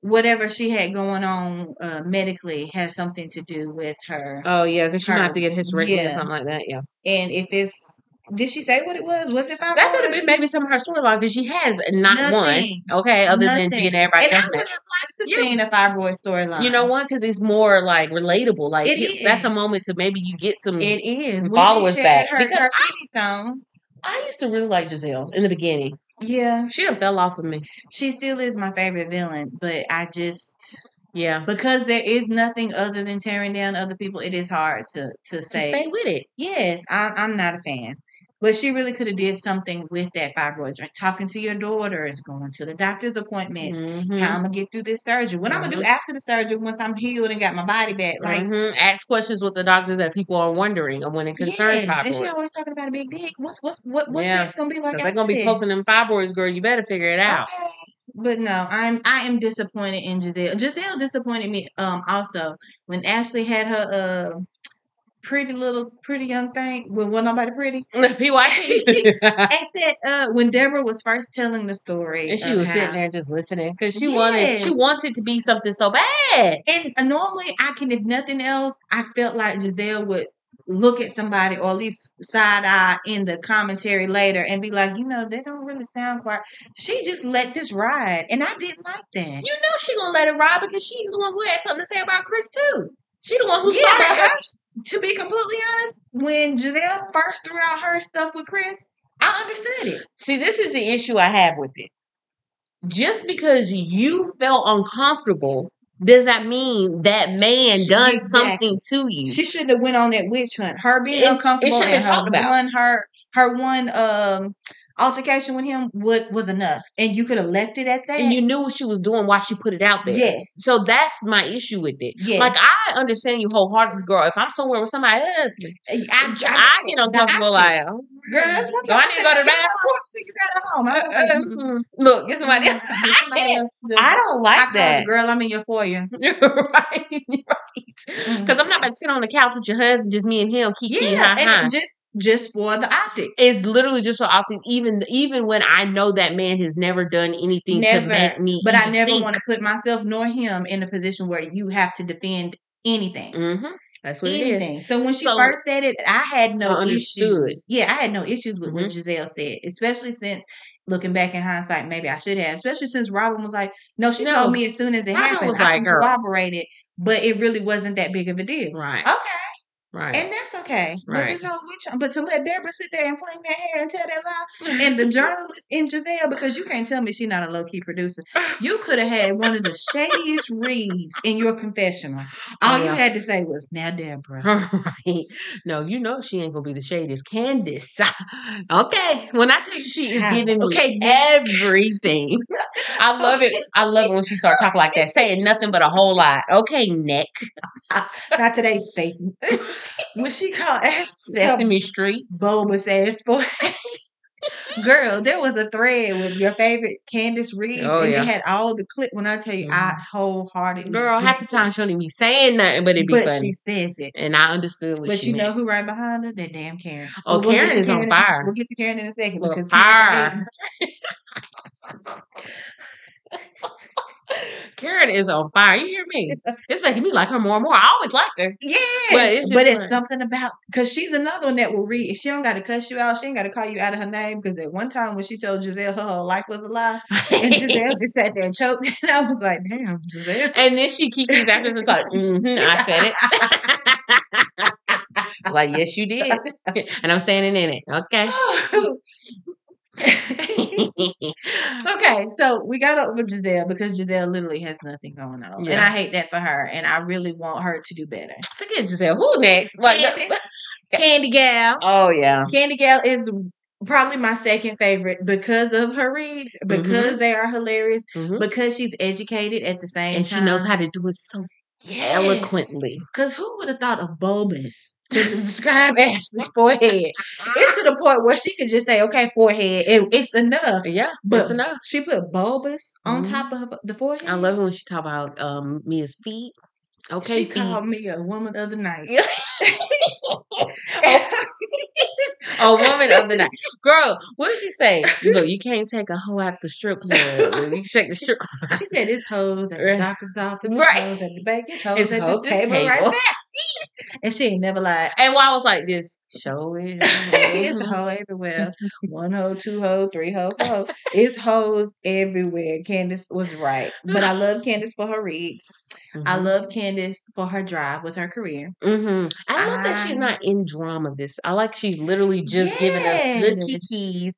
whatever she had going on uh, medically has something to do with her Oh yeah, because she might have to get a hysterectomy Yeah. or something like that. Yeah. and if it's Did she say what it was? Was it fibroids? That could have been maybe some of her storyline because she has not Nothing. one. Okay, other Nothing. than being everybody And I would have liked to You- seen a fibroid storyline. You know what? Because it's more like relatable. Like It it- that's a moment to maybe you get some. It is. some followers back, Her, because her kidney stones. I used to really like Gizelle in the beginning. Yeah, She done fell off of me. she still is my favorite villain, but I just Yeah, because there is nothing other than tearing down other people. It is hard to to to say. stay with it. Yes, I, I'm not a fan. But she really could have did something with that fibroid. Talking to your daughters, going to the doctor's appointments, Mhm. how I'm gonna get through this surgery. What I'm gonna do after the surgery once I'm healed and got my body back. Like Mhm. Ask questions with the doctors that people are wondering when it concerns yes. And she fibroids. always talking about a big dick. What's what's what what's Yeah. gonna be like? They're gonna be poking them fibroids, girl. You better figure it out. Okay. But no, I'm I am disappointed in Gizelle. Gizelle disappointed me um also when Ashley had her uh pretty little pretty young thing. Well, wasn't nobody pretty. <laughs> PYT. <laughs> At that uh when Deborah was first telling the story. and she was sitting there just listening because she wanted she Yes. wants it to be something so bad. And uh, normally I can if nothing else, I felt like Gizelle would look at somebody or at least side eye in the commentary later and be like, you know, they don't really sound quite she just let this ride and I didn't like that. You know she gonna let it ride because she's the one who had something to say about Chris too. She the one who Yeah, started. her, to be completely honest, when Gizelle first threw out her stuff with Chris, I understood it. See, this is the issue I have with it. Just because you felt uncomfortable does that mean that man She- done exactly. something to you? She shouldn't have went on that witch hunt. Her being It- it uncomfortable shouldn't and her about. one her her one um altercation with him would was enough, and you could have left it at that. and you knew what she was doing while she put it out there. yes, So that's my issue with it. yes. Like I understand you wholeheartedly, girl. If I'm somewhere with somebody else, I, I, get uncomfortable. Like, oh, girl, that's what do I need to go to the bathroom? You got it home. I, Uh, <laughs> Look, get somebody else. Somebody else. I don't like called that. girl. I'm in your foyer. <laughs> Right, right. Because I'm not about to sit on the couch with your husband, just me and him, kiki, Yeah, and just just for the optic. It's literally just for often, even even when I know that man has never done anything to Never. make me. But I never want to put myself nor him in a position where you have to defend anything. Mhm. That's what it is. anything. So when she So- first said it, I had no I issues. Yeah, I had no issues with what Mhm. Gizelle said, especially since looking back in hindsight, maybe I should have. Especially since Robyn was like, "No, she No. told me as soon as it Robyn happened. was I like, can "Girl." corroborate it, but it really wasn't that big of a deal." Right. Okay, Right. and that's okay. But Right. this whole witch, but to let Deborah sit there and fling that hair and tell that lie, and the <laughs> journalist in Gizelle, because you can't tell me she's not a low key producer. You <laughs> could have had one of the shadiest reads in your confessional. Oh, All Oh, you had to say was, "Now, Deborah." <laughs> right. No, you know she ain't gonna be the shadiest. Candiace. okay. When I tell you she is giving me okay, everything. I love it. I love it when she starts talking like that, saying nothing but a whole lot. Okay, Nick. Not today, Satan. When she called Sesame Street. bulbous ass boy. Girl, there was a thread with your favorite Candiace Reed, Oh, and yeah. it had all the clip. When I tell you, I mm-hmm. wholeheartedly Girl, half the time she don't even be saying nothing, but it be but funny. she says it. and I understood what she said. But you know who right behind her? That damn Karen. Oh, But we'll get Karen is on in- fire. We'll get to Karen in a second Look, because fire. <laughs> <laughs> Karen, is on fire. You hear me? <laughs> It's making me like her more and more. I always liked her. yeah, But it's but it's something about because she's another one that will read. She don't got to cuss you out. She ain't got to call you out of her name. Because at one time when she told Gizelle her whole life was a lie, <laughs> and Gizelle just sat there and choked, <laughs> and I was like, "Damn, Gizelle." And then she kikis after it's like, mm-hmm, I said it. like, yes, you did. and I'm saying it in it. Okay. <laughs> <laughs> okay, so we got over with Gizelle because Gizelle literally has nothing going on, and I hate that for her. And I really want her to do better. Forget Gizelle. Who next? Like, <laughs> Candy Gal. oh yeah. Candy Gal is probably my second favorite because of her reads, because they are hilarious, Mhm. because she's educated at the same And time. she knows how to do it so eloquently. Because who would have thought of bulbous to describe <laughs> Ashley's forehead? It's to the point where she could just say, "Okay, forehead, it, it's enough." Yeah, But that's enough. she put bulbous on Mhm. top of the forehead. I love it when she talk about um Mia's feet. Okay, she feet. called me a woman of the night. <laughs> a woman of the night. Girl, what did she say? Look, you can't take a hoe out the strip club. You shake the strip club. She said it's hoes at the doctor's office, it's Right. hoes at the bank, it's hoes It's at hoes this this table, right table. And she ain't never lied. And while I was like this, show is <laughs> it's a hoe everywhere. One hoe, two hoe, three hoe, four hoe. It's hoes everywhere. Candiace was right. But I love Candiace for her reads. I Mhm. love Candiace for her drive with her career. Mhm. I love that she's not in drama. This I like. She's literally just giving us good Yes.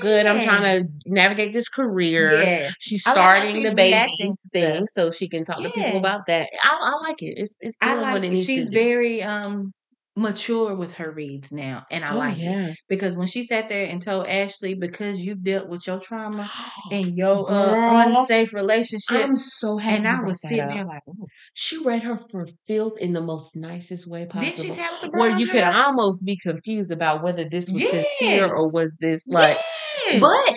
Good. I'm trying to navigate this career. Yes. She's I like starting she's the baby thing, so she can talk to people about that. I, I like it. It's it's I doing what it needs she's very um mature with her reads now and I Oh, like it. Because when she sat there and told Ashley because you've dealt with your trauma <gasps> and your uh, unsafe relationship I'm so happy. and I was sitting there like, Ooh. She read her for filth in the most nicest way possible. did she tell the where you could almost be confused about whether this was sincere or was this like Yes. but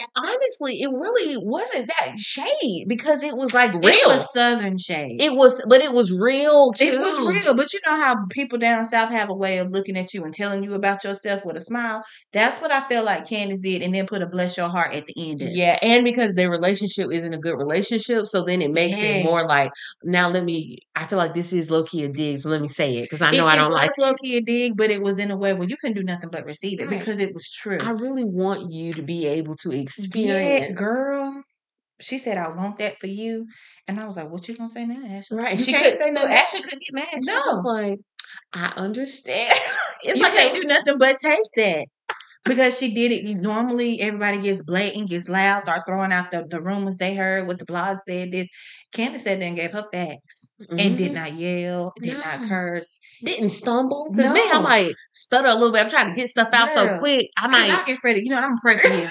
honestly it really wasn't that shade because it was like real it was southern shade. It was but it was real too It was real, but you know how people down south have a way of looking at you and telling you about yourself with a smile. That's what I feel like Candiace did, and then put a bless your heart at the end. Of it. yeah and because their relationship isn't a good relationship so then it makes it more like now let me i feel like this is low-key a dig so let me say it because i It, know i don't was like low key a dig, but it was in a way where you couldn't do nothing but receive it Right. because it was true. i really want you to be able to yeah, experience girl. She said, "I want that for you," and I was like, "What you gonna say now, Ashley? Right. You she can't could say nothing. Ashley couldn't get mad. She was No. like, I understand. <laughs> it's you like can't do nothing but take that." Because she did it. Normally, everybody gets blatant, gets loud, start throwing out the, the rumors they heard, what the blog said. This Candiace sat there and gave her facts, and did Mhm. not yell, did not curse. didn't stumble. Because me, I might stutter a little bit. I'm trying to get stuff out so quick. I might I get ready. You know, I'm praying for you.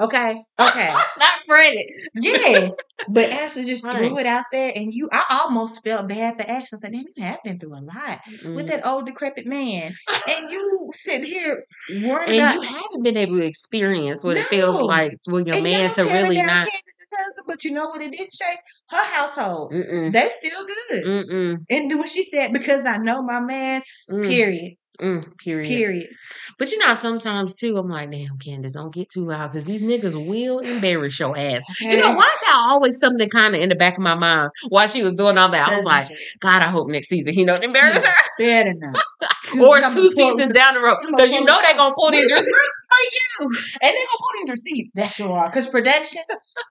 Okay, okay. <laughs> not ready. Yes, but <laughs> Ashley just threw it out there, and you, I almost felt bad for Ashley. I said, "Damn, you have been through a lot with Mm. that old decrepit man, and you sit here worried And about." you haven't been able to experience what it feels like for your and man to really not. Candiace's husband, but you know what? It didn't shake her household. Mm-mm. They still good. Mm-mm. And when she said, "Because I know my man," Mm. period, Mm. Period. period. But you know, sometimes too, I'm like, damn, Candiace, don't get too loud because these niggas will embarrass your ass. You know, why is that always something kind of in the back of my mind while she was doing all that? I was like, God, I hope next season he don't embarrass her. better not. <laughs> Or two seasons down the road. Because you know they're going to pull these receipts. for you? And they're going to pull these receipts. That sure are. Because production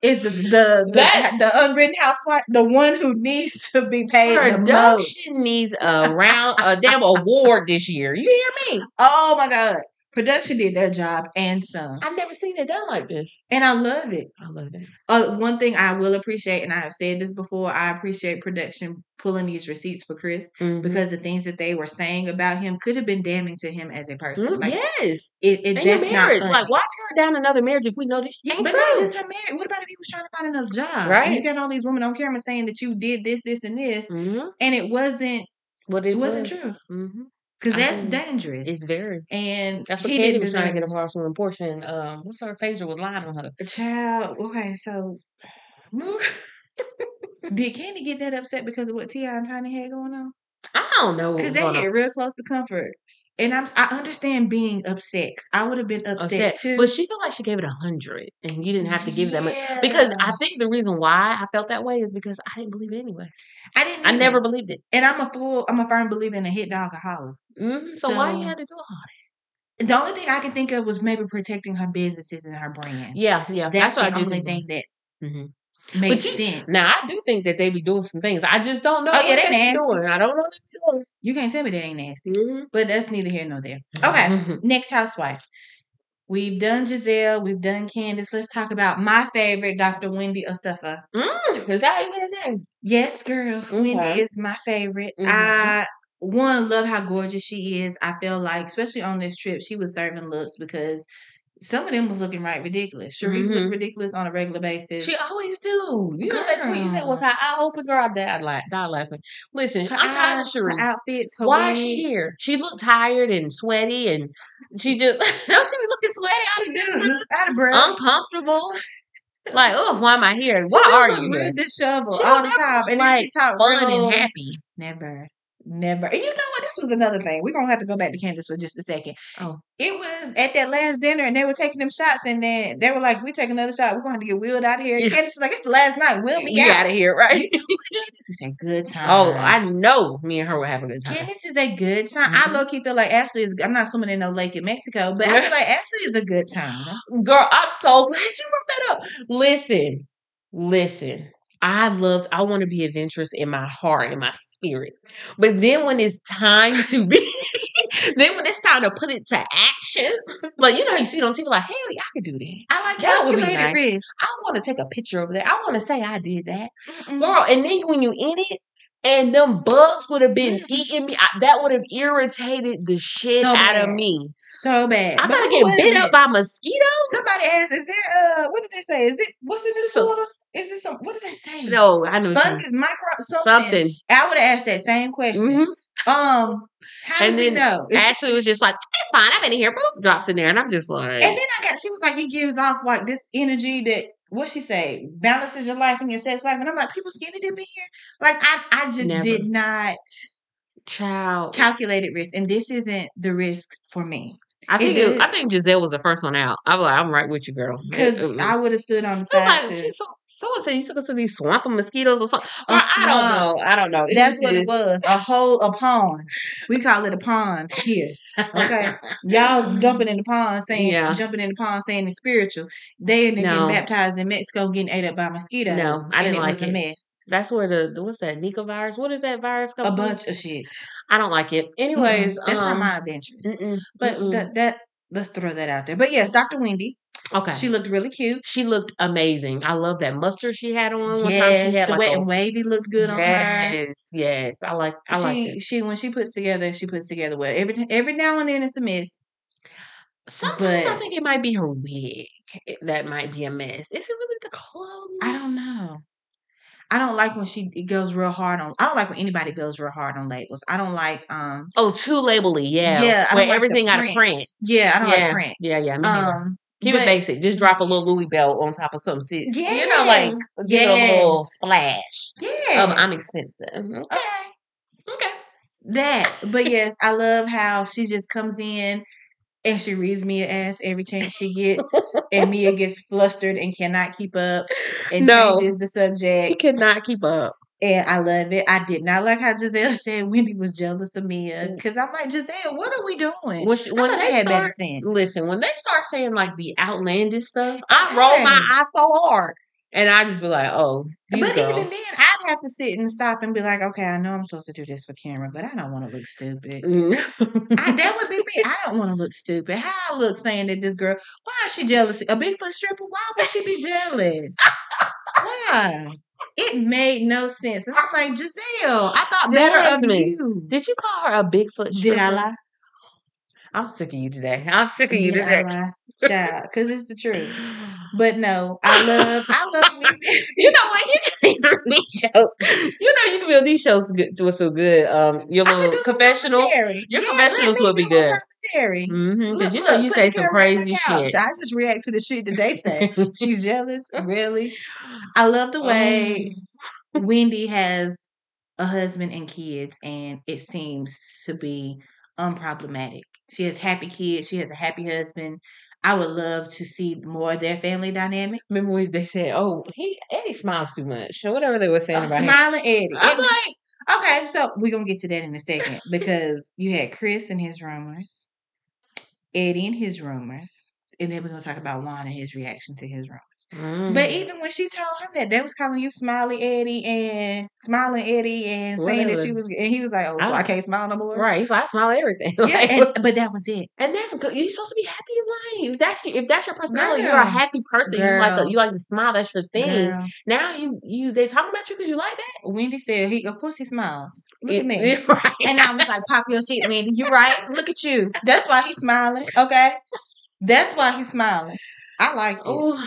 is the the the, That- the unwritten housewife, the one who needs to be paid the most. Production needs a round, a damn award this year. You hear me? Oh my god. Production did their job and some. I've never seen it done like this. And I love it. I love it. Uh, one thing I will appreciate, and I have said this before, I appreciate production pulling these receipts for Chris Mhm. because the things that they were saying about him could have been damning to him as a person. Mm, Like yes. it, it And that's not marriage. us. Like, why tear down another marriage if we know this Yeah, ain't but true? not just her marriage. What about if he was trying to find another job? And Right. you got all these women on camera saying that you did this, this, and this, Mhm. and it wasn't What it, it wasn't was. true. Because that's think dangerous. It's very. and That's what he didn't was trying to get a parcel and portion. Um, what's her Phaedra was lying on her. a child. Okay, so <laughs> did Kandi get that upset because of what T.I. and Tiny had going on? I don't know. Because they hit real close to comfort, and I'm I understand being upset. I would have been upset, upset, too. but she felt like she gave it a hundred, and you didn't have to give that much because I think the reason why I felt that way is because I didn't believe it anyway. I didn't. I either. never believed it. And I'm a full. I'm a firm believer in a hit dog a holler. hmm So, why you So- had to do all that? The only thing I can think of was maybe protecting her businesses and her brand. Yeah, yeah. That's, That's, what I the do only think. thing that hmm makes you- sense. Now I do think that they be doing some things. I just don't know. Oh, yeah, they nasty. doing. I don't know what they you can't tell me that ain't nasty. doing. But that's neither here nor there. Okay, Mhm. next housewife. We've done Gizelle. We've done Candiace. Let's talk about my favorite, Dr. Wendy Osefo. Mm, is that even her name? Yes, girl. Wendy is my favorite. Mhm. I one love how gorgeous she is. I feel like, especially on this trip, she was serving looks because some of them was looking right ridiculous. Charrisse Mhm. looked ridiculous on a regular basis. She always do. You know that tweet you said was Girl. her eye open girl. I died, la- died laughing. Listen, her, I'm tired of Charrisse. outfits. Her Why is she here? She looked tired and sweaty, and she just <laughs> don't she be looking sweaty, She <laughs> <laughs> do. Out of breath. uncomfortable. Like, oh, why am I here? Why are you real disheveled She all the time, and then she like Fun real and happy. Never. Never. And you know what? This was another thing. We're gonna have to go back to Candiace for just a second. Oh. It was at that last dinner and they were taking them shots and then they were like, We take another shot, we're gonna have to get wheeled out of here. Yeah. Candiace was like, It's the last night, wheel me You out. out of here, right? Candiace is a good <laughs> time. oh, I know. Me and her will have a good time. Candiace is a good time. Mhm. I low key feel like Ashley is. I'm not swimming in no lake in Mexico, but I feel <laughs> like Ashley is a good time. Girl, I'm so glad you brought that up. Listen, listen. I loved, I want to be adventurous in my heart, in my spirit. But then when it's time to be, <laughs> then when it's time to put it to action, like, you know, you see it on TV, like, hell yeah, I could do that. I like That would be nice. risks. I want to take a picture of that. I want to say I did that. Mm-mm. Girl, and then when you in it, and them bugs would have been <laughs> eating me, I, that would have irritated the shit So out of me. So bad. I'm about to get bit up by mosquitoes. Somebody asked, "Is there uh what did they say? Is it what's in this water? Is it some what did they say? No, I know fungus, micro something. something. I would have asked that same question. Mhm. Um, how And then know? Ashley was just like, "It's fine. I've been in here." Boop, drops in there, and I'm just like, and then I got she was like, it gives off like this energy that what she say balances your life and your sex life, and I'm like, people skinny dip in here. Like I, I just Never. did not "Child." calculated risk, and this isn't the risk for me I think it I think Gizelle was the first one out. I was like, "I'm right with you, girl." because I would have stood on the side. like, so, someone said you took us to these swamping mosquitoes or something. Or I don't know. I don't know. That's was what it was. A whole a pond. We call it a pond here. Okay. Y'all jumping in the pond <laughs> saying Yeah. jumping in the pond saying it's spiritual. They and they No. getting baptized in Mexico getting ate up by mosquitoes. No, I didn't it like was it. a mess. That's where the, what's that Zika virus? What is that virus A coming from? bunch of shit. I don't like it. Anyways, Mm-mm. that's um, not my adventure. mm-mm, But mm-mm. that that let's throw that out there. But yes, Dr. Wendy. okay, She looked really cute. she looked amazing. I love that mustard she had on. One time Yes, she had the like wet a, and wavy looked good on her. yes, yes. I like. I like she it. she when she puts together, she puts together well. Every t- every now and then it's a miss. Sometimes I think it might be her wig that might be a mess. Is it really the clothes? I don't know. I don't like when she goes real hard on. I don't like when anybody goes real hard on labels. I don't like um. Oh, too labely. Yeah, Yeah, I where like everything out of print. Yeah, I don't yeah, like print. yeah, yeah. Me. Um, Keep it basic. Just drop a little Louis belt on top of something. Sis. You know, like Yes, get a little splash Yeah, of I'm expensive. Okay. Okay. That, but yes, I love how she just comes in and she reads Mia ass every chance she gets, and Mia <laughs> gets flustered and cannot keep up and No. changes the subject. She cannot keep up. And I love it. I did not like how Gizelle <laughs> said Wendy was jealous of Mia because I'm like Gizelle, what are we doing? Mm. When, she, when they you had better sense. listen, when they start saying like the outlandish stuff, I roll my eyes so hard, and I just be like, "Oh, these But girls." even then, I'd have to sit and stop and be like, okay, I know I'm supposed to do this for camera, but I don't want to look stupid. Mm-hmm. I, that would be me. <laughs> I don't want to look stupid. How I look saying that this girl, why is she jealous? A Bigfoot stripper? Why would she be jealous? Why? It made no sense. And I'm like, Gizelle, I thought better of Jasmine, you. Did you call her a Bigfoot stripper? Did? I lie? I'm sick of you today. I'm sick of you Did today. Child, because it's the truth. <sighs> But no, I love, I love <laughs> you know what? You <laughs> can on these <laughs> shows. You know you can be on these shows good, doing so good. Um, your little confessional. Your Yeah, confessionals would be good. Commentary. Mm-hmm. Because you know look, you say some camera on the crazy shit. I just react to the shit that they say. She's jealous, really. I love the way Um, Wendy has a husband and kids, and it seems to be unproblematic. She has happy kids. She has a happy husband. I would love to see more of their family dynamic. Remember when they said, "Oh, he Eddie smiles too much," or whatever they were saying Uh, about him. smiling Eddie. I'm like, Okay, so we're gonna get to that in a second because you had Chris and his rumors, Eddie and his rumors, and then we're gonna talk about Juan and his reaction to his rumors. But mm, even when she told him that, they was calling you Smiley Eddie and Smiling Eddie and saying that you was, and he was like, "Oh, so I I- can't smile no more." right? If I smile everything, <laughs> Yeah, Like, and, but that was it. And that's good. You're supposed to be happy in life. If that's if that's your personality, you're a happy person. You like Girl. a, you like to smile. That's your thing. Girl, Now you you they talking about you because you like that. Wendy said, "He, of course, he smiles. Look It- at me." <laughs> right. And I was like, "Pop your shit, Wendy. You're right. Look at you. That's why he's smiling. Okay, that's why he's smiling." I liked it. Oh,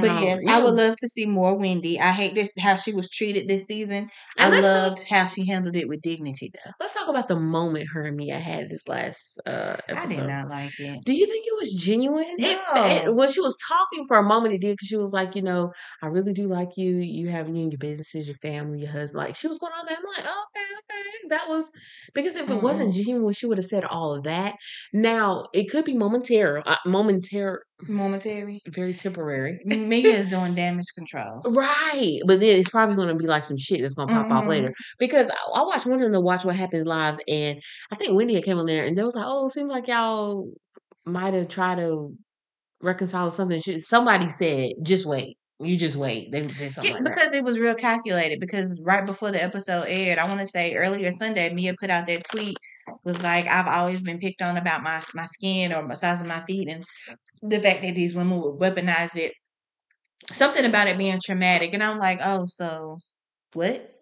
But yes, I would love to see more Wendy. I hate this how she was treated this season. I And talk- loved how she handled it with dignity though. Let's talk about the moment her and Mia had this last uh, episode. I did not like it. Do you think it was genuine? No. it- when she was talking for a moment, it did because she was like, you know, I really do like you. You have you and your businesses, your family, your husband. Like she was going on there. I'm like, oh, okay, okay, that was because if it wasn't genuine, she would have said all of that. Now it could be momentary, uh, momentary, Momentary. Very temporary. <laughs> Mia is doing damage control. Right, but then it's probably going to be like some shit that's going to pop off Mhm. later. Because I, I watched one of the Watch What Happens lives, and I think Wendy had came on there, and they was like, "Oh, it seems like y'all might have tried to reconcile something." She, somebody said, "Just wait, you just wait." They said something Yeah, like that. because it was real calculated. Because right before the episode aired, I want to say earlier Sunday, Mia put out that tweet was like, "I've always been picked on about my my skin or my size of my feet, and the fact that these women would weaponize it, something about it being traumatic." And I'm like, "Oh, so what?"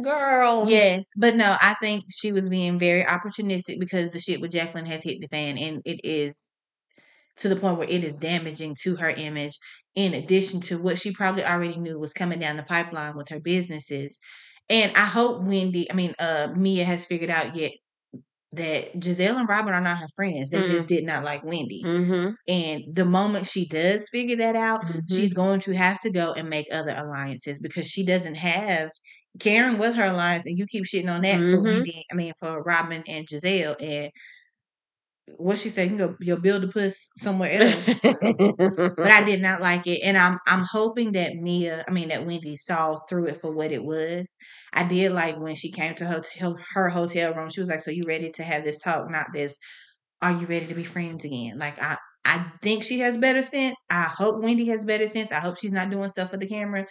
Girl, Yes, but no, I think she was being very opportunistic because the shit with Jacqueline has hit the fan, and it is to the point where it is damaging to her image. In addition to what she probably already knew was coming down the pipeline with her businesses, and I hope Wendy, I mean, uh, Mia has figured out yet that Gizelle and Robyn are not her friends. They just Mm. did not like Wendy, Mm-hmm. and the moment she does figure that out, Mhm. she's going to have to go and make other alliances because she doesn't have Karen was her alliance, and you keep shitting on that for Mhm. Wendy. I mean, for Robyn and Gizelle, and what she said, you go, you'll build a puss somewhere <laughs> else. but I did not like it, and I'm I'm hoping that Mia, I mean that Wendy saw through it for what it was. I did like when she came to hotel her hotel room. She was like, "So you ready to have this talk? Not this. Are you ready to be friends again?" Like I. I think she has better sense. I hope Wendy has better sense. I hope she's not doing stuff for the camera.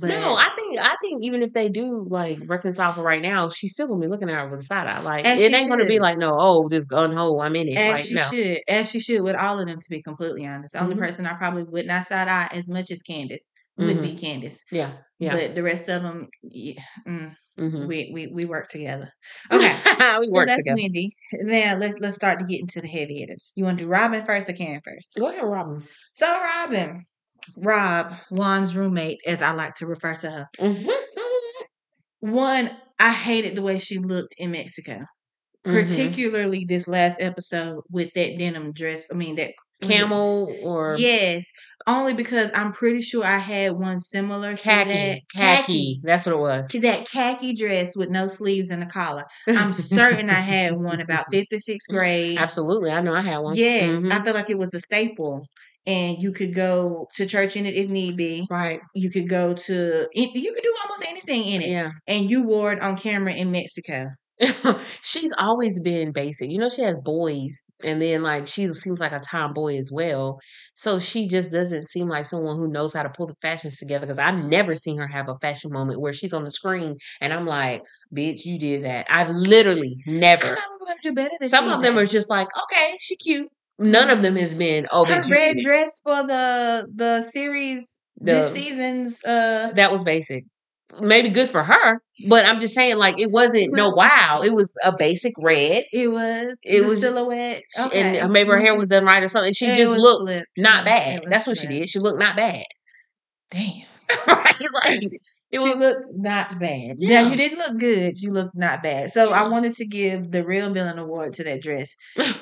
But no, I think I think even if they do like reconcile for right now, she's still gonna be looking at her with a side eye. Like it ain't gonna be like no, oh, this gun hole, I'm in it. As like she no. should, and she should, with all of them, to be completely honest. The only Mhm. person I probably would not side eye as much as Candiace would be Candiace, Yeah, yeah. but the rest of them, yeah, mm, mm-hmm. we, we we work together. <laughs> Okay, we so work that's together. Wendy. Now let's let's start to get into the heavy hitters. You want to do Robyn first or Karen first? Go ahead, Robyn. So Robyn, Rob, Juan's roommate, as I like to refer to her. Mm-hmm. One, I hated the way she looked in Mexico, particularly this last episode with that denim dress. I mean that Camel or Yes, only because I'm pretty sure I had one similar to that khaki. Khaki. That's what it was. to that khaki dress with no sleeves and a collar. I'm certain I had one about <laughs> fifth or sixth grade. Absolutely. I know I had one. Yes, Mhm. I feel like it was a staple, and you could go to church in it if need be. Right. You could go to you could do almost anything in it, Yeah. and you wore it on camera in Mexico. <laughs> she's always been basic. You know, she has boys, and then like she seems like a tomboy as well. So she just doesn't seem like someone who knows how to pull the fashions together. Because I've never seen her have a fashion moment where she's on the screen and I'm like, "Bitch, you did that." I've literally never. thought we were do better this Some of them are just like, "Okay, she cute." None of them has been, "Oh, her red dress for the the series this The- season's uh That was basic. Maybe good for her, but I'm just saying, like, it wasn't no wow. It was a basic red. it was It was- silhouette okay. And maybe her hair was done right or something. She it just looked flipped. not bad. That's what she did. She looked not bad. damn <laughs> right? Like it she was. looked not bad. Yeah. Now you didn't look good. You looked not bad. So I wanted to give the real villain award to that dress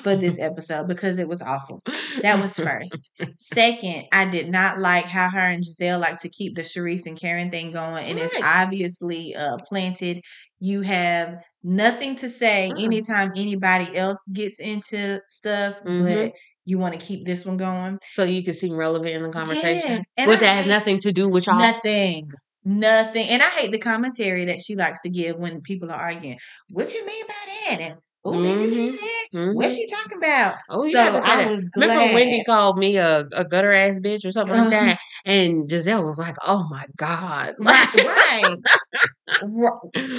for this <laughs> episode because it was awful. That was first. <laughs> Second, I did not like how her and Gizelle like to keep the Charrisse and Karen thing going, and it's obviously uh, planted. You have nothing to say Mm. anytime anybody else gets into stuff, Mhm. but you want to keep this one going. so you can seem relevant in the conversation, Yes, which I that has nothing to do with y'all. Nothing. Nothing. And I hate the commentary that she likes to give when people are arguing. What you mean by that? And oh, did you mean that? What's Mhm. she talking about? Oh, so haven't I was glad. Remember Wendy called me a, a gutter ass bitch or something like Uh-huh. that, and Gizelle was like, "Oh my god!" <laughs> right, right.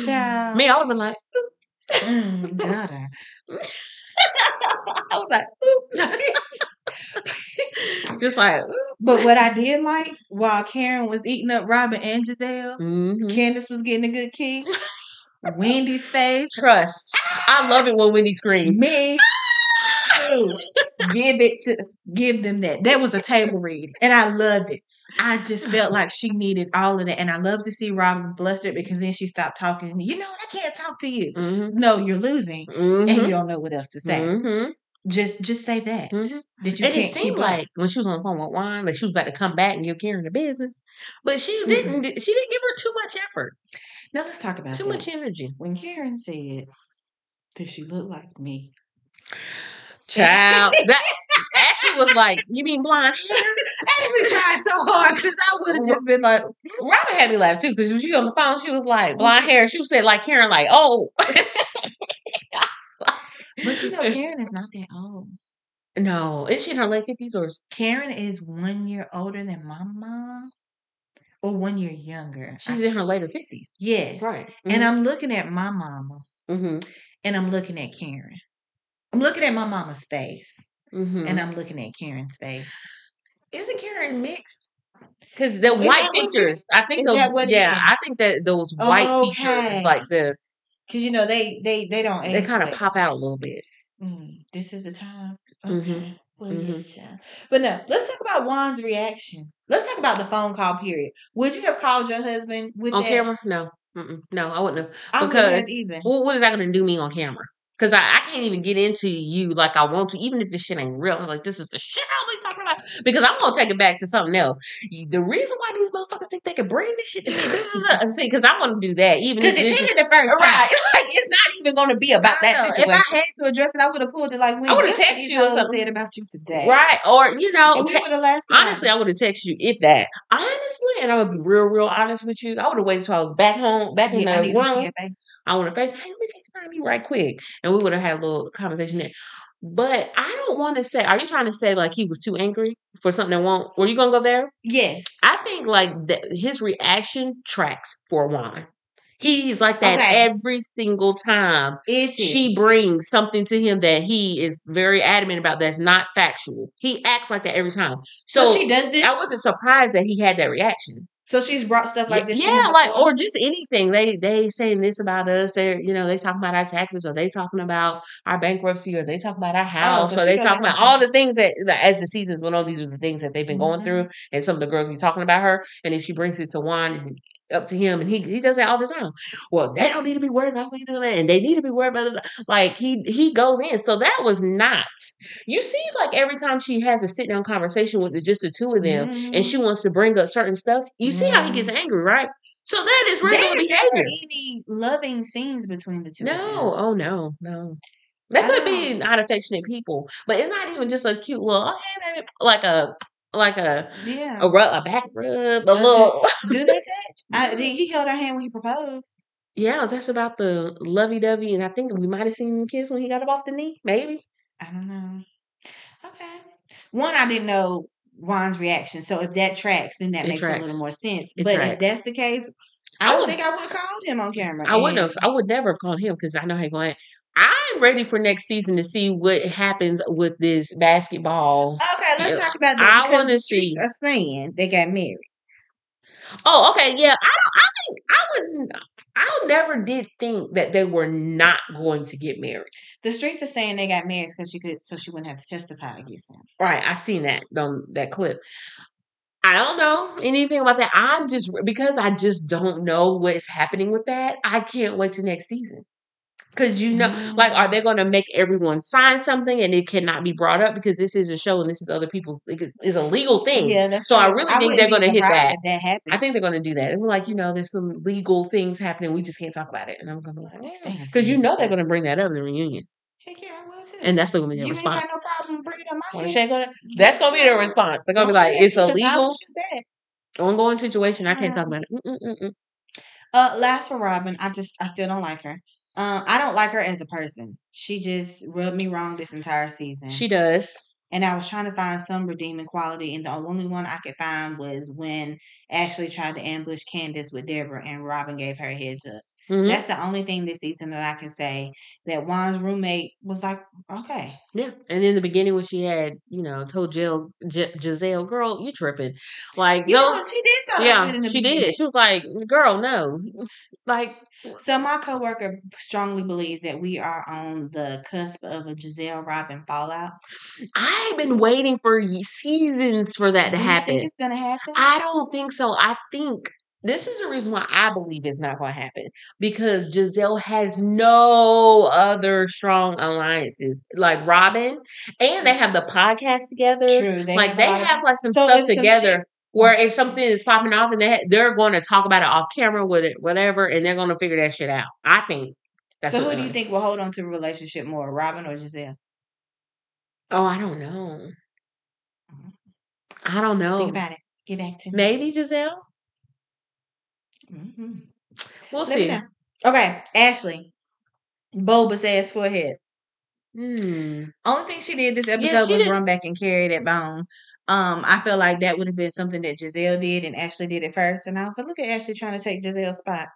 Child. Me, I would have been like, Mm, got her. <laughs> <laughs> I was like, <laughs> just like, But what I did like while Karen was eating up Robyn and Gizelle, mhm. Candiace was getting a good kick. <laughs> Wendy's face. trust. I love it when Wendy screams. Me too. give it to give them that. That was a table read, and I loved it. I just felt like she needed all of that, and I love to see Robyn flustered because then she stopped talking. You know, I can't talk to you. Mm-hmm. No, you're losing, and you don't know what else to say. Mm-hmm. Just, just say that Mhm. that you And it seemed keep up. like when she was on the phone with Juan, like she was about to come back and give Karen the business, but she didn't. She didn't give her too much effort, Now let's talk about too that. much energy. When Karen said that she looked like me, Child, that <laughs> Ashley was like, "You mean blonde hair?" I actually tried so hard because I would have just been like, Robyn had me laugh too because when she on the phone, she was like, "Blonde hair." She said like Karen, like, "Oh." <laughs> but you know, <laughs> Karen is not that old. no, is she in her late fifties or? Karen is one year older than my mom, or one year younger. I- She's in her later fifties, yes, right? And I'm looking at my mama, mm-hmm. and I'm looking at Karen. I'm looking at my mama's face, Mm-hmm. and I'm looking at Karen's face. Isn't Karen mixed? Because the Is white that what it features. I think those. yeah. I think that those white features, Okay. like the Cause you know they they they don't they kind of pop out a little bit. Mm, this is the time. Mhm. Okay. Well, Mhm. yes, child. But no, let's talk about Juan's reaction. Let's talk about the phone call period. Would you have called your husband with On that? camera? No, Mm-mm. no, I wouldn't have. I wouldn't have Because either. well, what is that going to do me on camera? Because I, I can't even get into you like I want to, even if this shit ain't real. I'm like, this is the shit I was talking about. Because I'm gonna take it back to something else. The reason why these motherfuckers think they can bring this shit to me, see, because I want to do that, even if Because you cheated the first time. right. <laughs> Like it's not even going to be about that know. If. I had to address it, I would have pulled it like when I would've texted you or something. said about you today. Right. Or, you know, te- would honestly. I would have texted you if that. Honestly, and I would be real, real honest with you. I would have waited till I was back home, back in yeah, I the need to see room. face. I want to face, hey, let me FaceTime you right quick. And we would have had a little conversation there. But I don't want to say, are you trying to say like he was too angry for something that won't, were you going to go there? Yes. I think like that his reaction tracks for Juan. He's like that Okay. every single time is he? she brings something to him that he is very adamant about that's not factual. He acts like that every time. so, So, she does this. I wasn't surprised that he had that reaction. So she's brought stuff like this. yeah, like or just anything. They they saying this about us. They you know they talking about our taxes, or they talking about our bankruptcy, or they talking about our house, Oh, so or they talking about all the things that as the seasons went on. These are the things that they've been going Mhm. through, and some of the girls be talking about her. And then she brings it to Juan and up to him, and he he does that all the time. Well, they don't need to be worried about me doing that, and they need to be worried about it. Like he he goes in. So that was not. You see, like every time she has a sit down conversation with the, just the two of them, and Mhm. she wants to bring up certain stuff, you see how he gets angry, right? So that is There regular never behavior. any loving scenes between the two. of No, oh no, no. That could be not affectionate people, but it's not even just a cute little oh, hey, baby, like a like a Yeah. a rub, a back rub, a Uh, little. <laughs> Do they touch? I, he he held her hand when he proposed. yeah, that's about the lovey dovey, and I think we might have seen him kiss when he got up off the knee, maybe. I don't know. Okay. One, I didn't know Juan's reaction. So if that tracks, then that It makes a little more sense. It but if that's the case, I I don't would- think I would have called him on camera. I wouldn't have. I would never have called him because I know how he going. I'm ready for next season to see what happens with this basketball. Okay, let's talk about that. I the streets see. Are saying they got married. Oh, okay, yeah. I don't. I think I wouldn't. I never did think that they were not going to get married. The streets are saying they got married because she could, so she wouldn't have to testify against him. Right, I seen that on that clip. I don't know anything about that. I'm just because I just don't know what's happening with that. I can't wait to next season. Cause you know, like, are they going to make everyone sign something and it cannot be brought up because this is a show and this is other people's it's a legal thing. Yeah, So I true. really think they're gonna hit that. That. I think they're going to do that. They're like, you know, there's some legal things happening. We just can't talk about it. And I'm going to be like, is because you know they're going to bring that up in the reunion, Heck yeah, I will too. and that's still going to be their response. no problem bringing up my Well, shit. gonna- that's going to be their response. They're going to be like, it's at me, 'cause I will illegal, ongoing situation. I can't talk about it. Mm-mm-mm-mm. Uh, last for Robyn, I just I still don't like her. Um, I don't like her as a person. She just rubbed me wrong this entire season. She does. and I was trying to find some redeeming quality, and the only one I could find was when Ashley tried to ambush Candiace with Deborah, and Robyn gave her a heads up. Mhm. That's the only thing this season that I can say that Juan's roommate was like, okay. Yeah, and in the beginning when she had, you know, told Jill, J- Gizelle, "Girl, you tripping," like You know, those. she did start Yeah, good in the she beginning. did. She was like, "Girl, no," <laughs> like So my coworker strongly believes that we are on the cusp of a Gizelle Robyn fallout. I've been waiting for seasons for that to Do you happen. think it's gonna happen? I don't think so. I think this is the reason why I believe it's not going to happen because Gizelle has no other strong alliances like Robyn, and they have the podcast together. True. They like have they have like some So stuff if some together. where if something is popping off and they they're going to talk about it off camera with it, whatever, and they're going to figure that shit out. I think. That's so who do you think will hold on to a relationship more, Robyn or Gizelle? Oh, I don't know. Mm. I don't know. Think about it. Get back to me. Maybe Gizelle. Mhm. We'll Let see. Okay, Ashley. Bulbous ass forehead. Hmm. Only thing she did this episode she was did- run back and carry that bone. Um, I feel like that would have been something that Gizelle did and Ashley did it first. And I was like, look at Ashley trying to take Gizelle's spot.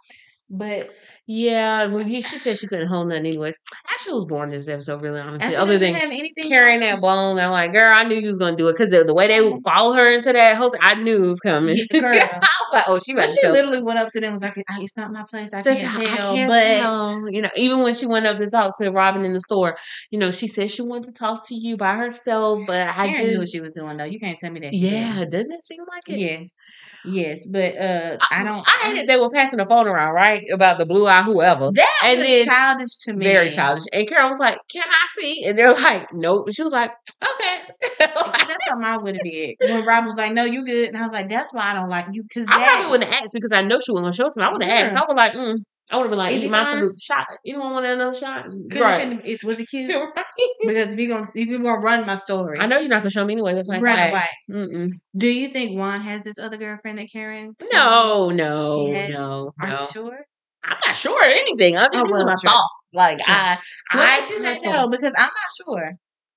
But Yeah, he, she said she couldn't hold nothing anyways. Ashley was born this episode, really honestly. Ashley Other than have anything carrying that bone, I'm like, girl, I knew you was gonna do it because the, the way they would follow her into that hotel, I knew it was coming. Yeah, girl. <laughs> I was like, oh, she But she literally went up to them and was like, it's not my place. I Says, can't I tell. can't but tell. You know, even when she went up to talk to Robyn in the store, you know, she said she wanted to talk to you by herself, but I just knew what she was doing though. You can't tell me that she yeah, doesn't it seem like it? Yes. Yes. But uh I, don't I hated they were passing the phone around, right? About the blue eye, whoever. that and was then- childish to me. Very childish. And Carol was like, Can I see? And they're like, Nope. She was like, Okay. That's <laughs> something I would have did. When Robyn was like, "No, you good," and I was like, "That's why I don't like you." Because I that probably wouldn't have asked because I know she wasn't gonna show it to me. I would have asked. I was like, mm. I would have been like, Is "You he fine? for the shot? Anyone want another shot?" Right. it, it was it cute <laughs> Right. because if you gonna if you gonna run my story, I know you're not gonna show me anyway. That's why I Run asked. away. Mm-mm. Do you think Juan has this other girlfriend that Karen? No, no, no, Are no. you sure? I'm not sure of anything. I'm just Oh, these are well, my true. thoughts. Like True. I, What I you say no? Because I'm not sure.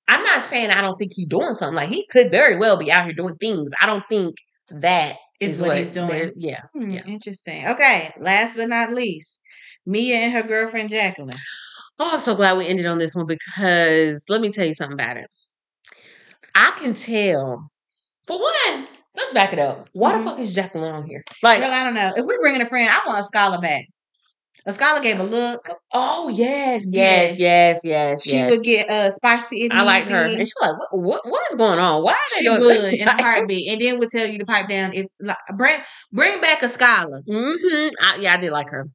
I'm not saying I don't think he's doing something. Like he could very well be out here doing things. I don't think that Is is what he's doing. Yeah. Hmm, Yeah. Interesting. Okay. Last but not least, Mia and her girlfriend Jacqueline. Oh, I'm so glad we ended on this one because let me tell you something about it. I can tell. For one, let's back it up. Why Mhm. the fuck is Jacqueline on here? Like, Girl, I don't know. If we're bringing a friend, I want Askale back. Askale gave a look. oh yes, yes, yes, yes, She yes. would get uh spicy. If I like her, and she was like, what, what, what is going on? Why She would in a <laughs> heartbeat, and then would tell you to pipe down. If like, bring bring back Askale. Mm-hmm. I, yeah, I did like her,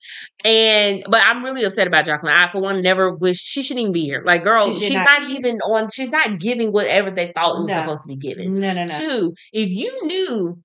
and but I'm really upset about Jacqueline. I, for one, never wish she shouldn't even be here. Like, girl, She she's not not, even on. She's not giving whatever they thought it was No. supposed to be given. No, no, no. Two, if you knew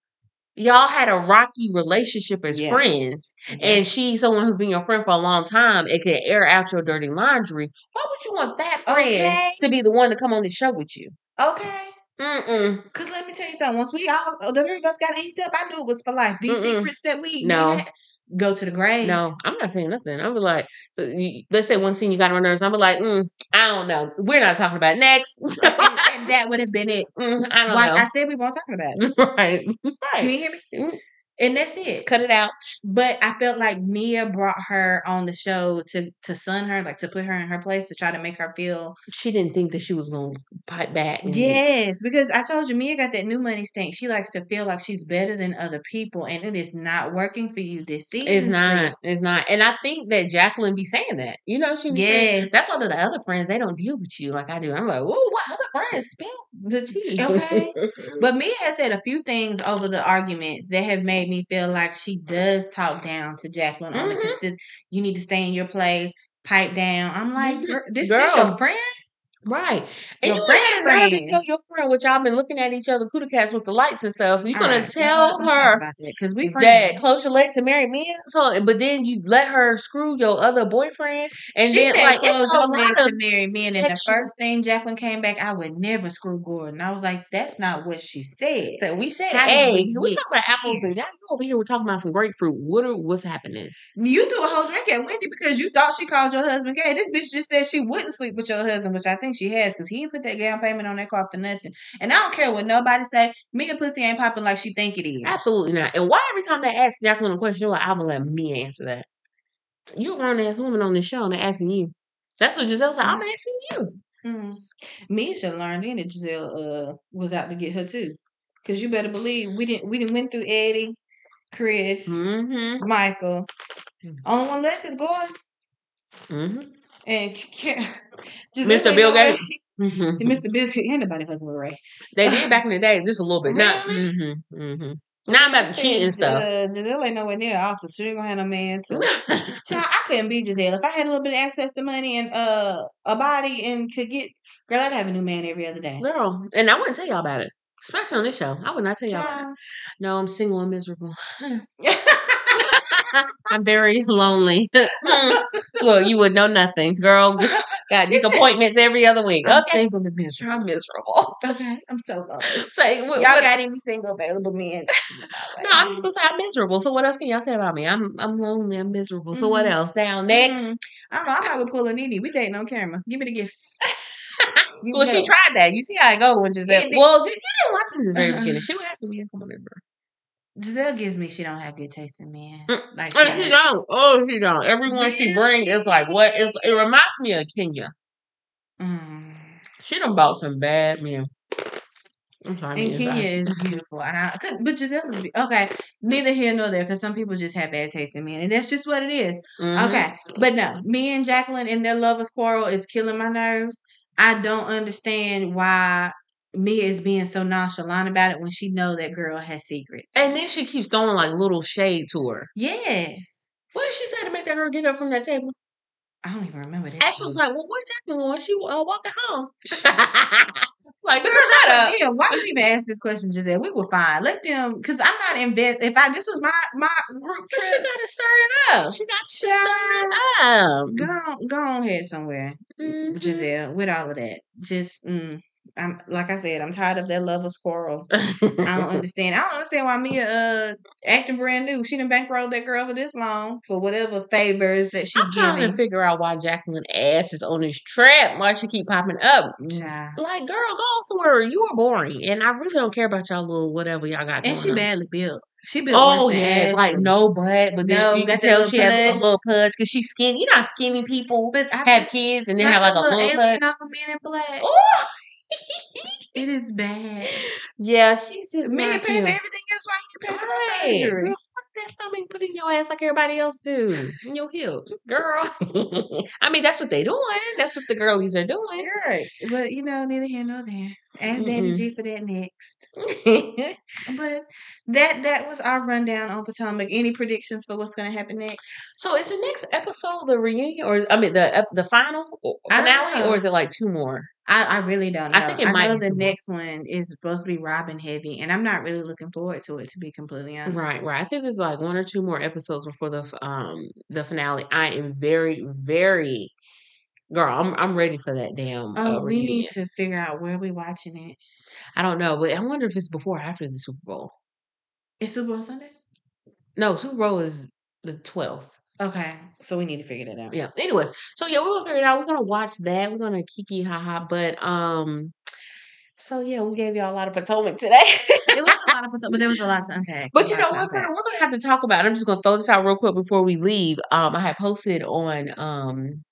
y'all had a rocky relationship as Yeah. friends, mm-hmm. and she's someone who's been your friend for a long time and can air out your dirty laundry, why would you want that friend Okay. to be the one to come on the show with you? Okay. Mm-mm. Cause let me tell you something. Once we all the three of us got inked up, I knew it was for life. These Mm-mm. secrets that we we No. had, go to the grave. No, I'm not saying nothing. I'm like, so you, let's say one scene you got on my nerves. I'm like, mm, I don't know. We're not talking about next. and, and that would have been it. <laughs> Mm, I don't Like know. I said, we weren't talking about it. <laughs> right, You hear me? And that's it. Cut it out. But I felt like Mia brought her on the show to to sun her, like to put her in her place, to try to make her feel She didn't think that she was gonna pipe back. Yes, because I told you, Mia got that new money stink. She likes to feel like she's better than other people, and it is not working for you this season. It's not. It's not. And I think that Jacqueline be saying that. You know, she be saying Yes. that's why the other friends they don't deal with you like I do. I'm like, oh, what other friends? Spill the tea. Okay. <laughs> But Mia has said a few things over the arguments that have made me feel like she does talk down to Jacqueline on the Mhm. consist. You need to stay in your place, pipe down. I'm like, Mhm. girl, this this Girl. your friend? Right. And Your you ain't to tell your friend, which y'all been looking at each other cootie cats with the lights and stuff. You All gonna right, tell let's her because we that close your legs and marry me. So, but then you let her screw your other boyfriend, and she then said, like "Close your legs to marry me." And the first thing Jacqueline came back, I would never screw Gordon. I was like, "That's not what she said." So we said, How "Hey, we we talking about apples, and you over here we're talking about some grapefruit. What are what's happening?" You threw a whole drink at Wendy because you thought she called your husband gay. This bitch just said she wouldn't sleep with your husband, which I think she has because he didn't put that down payment on that car for nothing. And I don't care what nobody say. Me and pussy ain't popping like she think it is. Absolutely not. And why every time they ask Jacqueline a question, you're like, "I'm gonna let me answer that." You're a grown ass woman on this show and they're asking you. That's what Gizelle said. I'm Mm. asking you. Mm. Mia should have learned then that Gizelle uh was out to get her too. Cause you better believe we didn't we didn't went through Eddie, Chris, Mm-hmm. Michael. Mm. Only one left is Gordon Mm-hmm. And K- Gizelle Mr. Bill no way- Gates. Mhm. Mr. Bill ain't nobody fucking with Ray. They did back in the day, just a little bit. Not Really? mm-hmm. Mm-hmm. Not about the Said, cheating stuff. Uh, Gizelle ain't nowhere near altar. She ain't gonna have no man to <laughs> Child, I couldn't be Gizelle. If I had a little bit of access to money and uh a body and could get girl, I'd have a new man every other day. Girl, and I wouldn't tell y'all about it. Especially on this show. I would not tell y'all about it. Child. No, I'm single and miserable. <laughs> <laughs> I'm very lonely. <laughs> Look, you would know nothing. Girl, got these appointments every other week. I'm Okay. single and miserable. I'm miserable. Okay, I'm so lonely. Say, what, Y'all what- got any single available men? <laughs> no, I'm just gonna say I'm miserable. So what else can y'all say about me? I'm I'm lonely. I'm miserable. So what Mhm. else? Now next. Mm, I don't know. I'm would pull a Nene. We dating on camera. Give me the gifts. <laughs> Well, she tried that. You see how it go when. Yeah, they- Well, did, you didn't watch it in the very beginning. She was asking me to come on over. Gizelle gives me she don't have good taste in men. Mm, Like she she, don't. Oh, she don't. Everyone she bring is like what? It's, it reminds me of Kenya. mm. She done bought some bad men. And Kenya is beautiful, and I but Gizelle is okay. Neither here nor there, because some people just have bad taste in men, and that's just what it is. Mhm. Okay, but no, me and Jacqueline and their lovers quarrel is killing my nerves. I don't understand why Mia is being so nonchalant about it when she know that girl has secrets. And then she keeps throwing like little shade to her. yes, What did she say to make that girl get up from that table? I don't even remember that. Ashley was like, "Well, where's Jacqueline going? She uh, walking home." <laughs> like, girl, shut up. yeah, why <laughs> you even ask this question, Gizelle? We were fine. Let them, because I'm not invest. If I this was my my group But she got to stir it up. She got to stir it up. go on, go on ahead somewhere. Mhm. Gizelle, with all of that. Just, mm, I'm like I said, I'm tired of that lovers quarrel. <laughs> I don't understand. I don't understand why Mia uh acting brand new. She didn't bankroll that girl for this long for whatever favors that she's I'm trying to figure out why Jacqueline ass is on this trap. Why she keep popping up? Child. Like, girl, go somewhere. You are boring, and I really don't care about y'all little whatever y'all got. And going she on. badly built. She built Oh yeah, like no butt, but then No, you can tell little she has a little pudge because she's skinny. You know, skinny people But I have kids and then have like a little alien pudge. off of Men in Black. Ooh. It is bad. yeah, she's just Men not pay for everything else while you pay for Right. no Girl, surgery. suck that stomach, put in your ass like everybody else do. In your hips, girl. <laughs> I mean, that's what they doing. That's what the girlies are doing. Right. But you know, neither here nor there. Ask Daddy Mm-mm. G for that next. <laughs> But that that was our rundown on Potomac. Any predictions for what's gonna happen next? so, is the next episode the reunion, or I mean the the final or- I don't finale, or is it like two more? I, I really don't know. I think it I might know the more. next one is supposed to be Robyn heavy, and I'm not really looking forward to it to be completely honest. Right, right. I think there's like one or two more episodes before the um the finale. I am very, very girl. I'm I'm ready for that damn Oh, uh, we need to figure out where we watching it. I don't know, but I wonder if it's before or after the Super Bowl. It's Super Bowl Sunday. No, Super Bowl is the 12th. Okay, so we need to figure that out. Yeah. Anyways, so yeah, we're gonna figure it out. We're gonna watch that. We're gonna kiki haha. But um, so yeah, we gave y'all a lot of Potomac today. It was a lot of Potomac, but there was a lot to unpack. But you know what, friend? We're gonna have to talk about. It. I'm just gonna throw this out real quick before we leave. Um, I had posted on um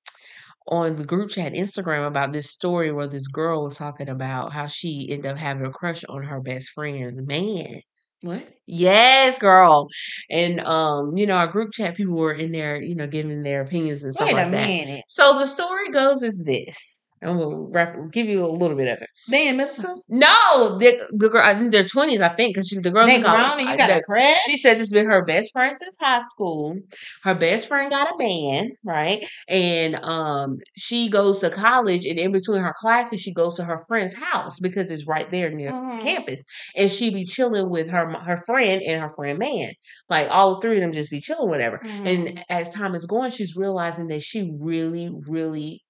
on the group chat Instagram about this story where this girl was talking about how she ended up having a crush on her best friend's man. What? Yes, girl. And um, you know, our group chat people were in there, you know, giving their opinions and stuff Wait a like that. minute. So the story goes is this. I'm gonna wrap, give you a little bit of it. They in middle school? No, the the girl, I think they're twenties, I think, because the girls They in grown and you got a crush? She said it's been her best friend since high school. Her best friend got a man, right? And um, she goes to college, and in between her classes, she goes to her friend's house because it's right there near Mhm. campus. And she be chilling with her her friend and her friend man, like all three of them just be chilling, whatever. Mm. And as time is going, she's realizing that she really, really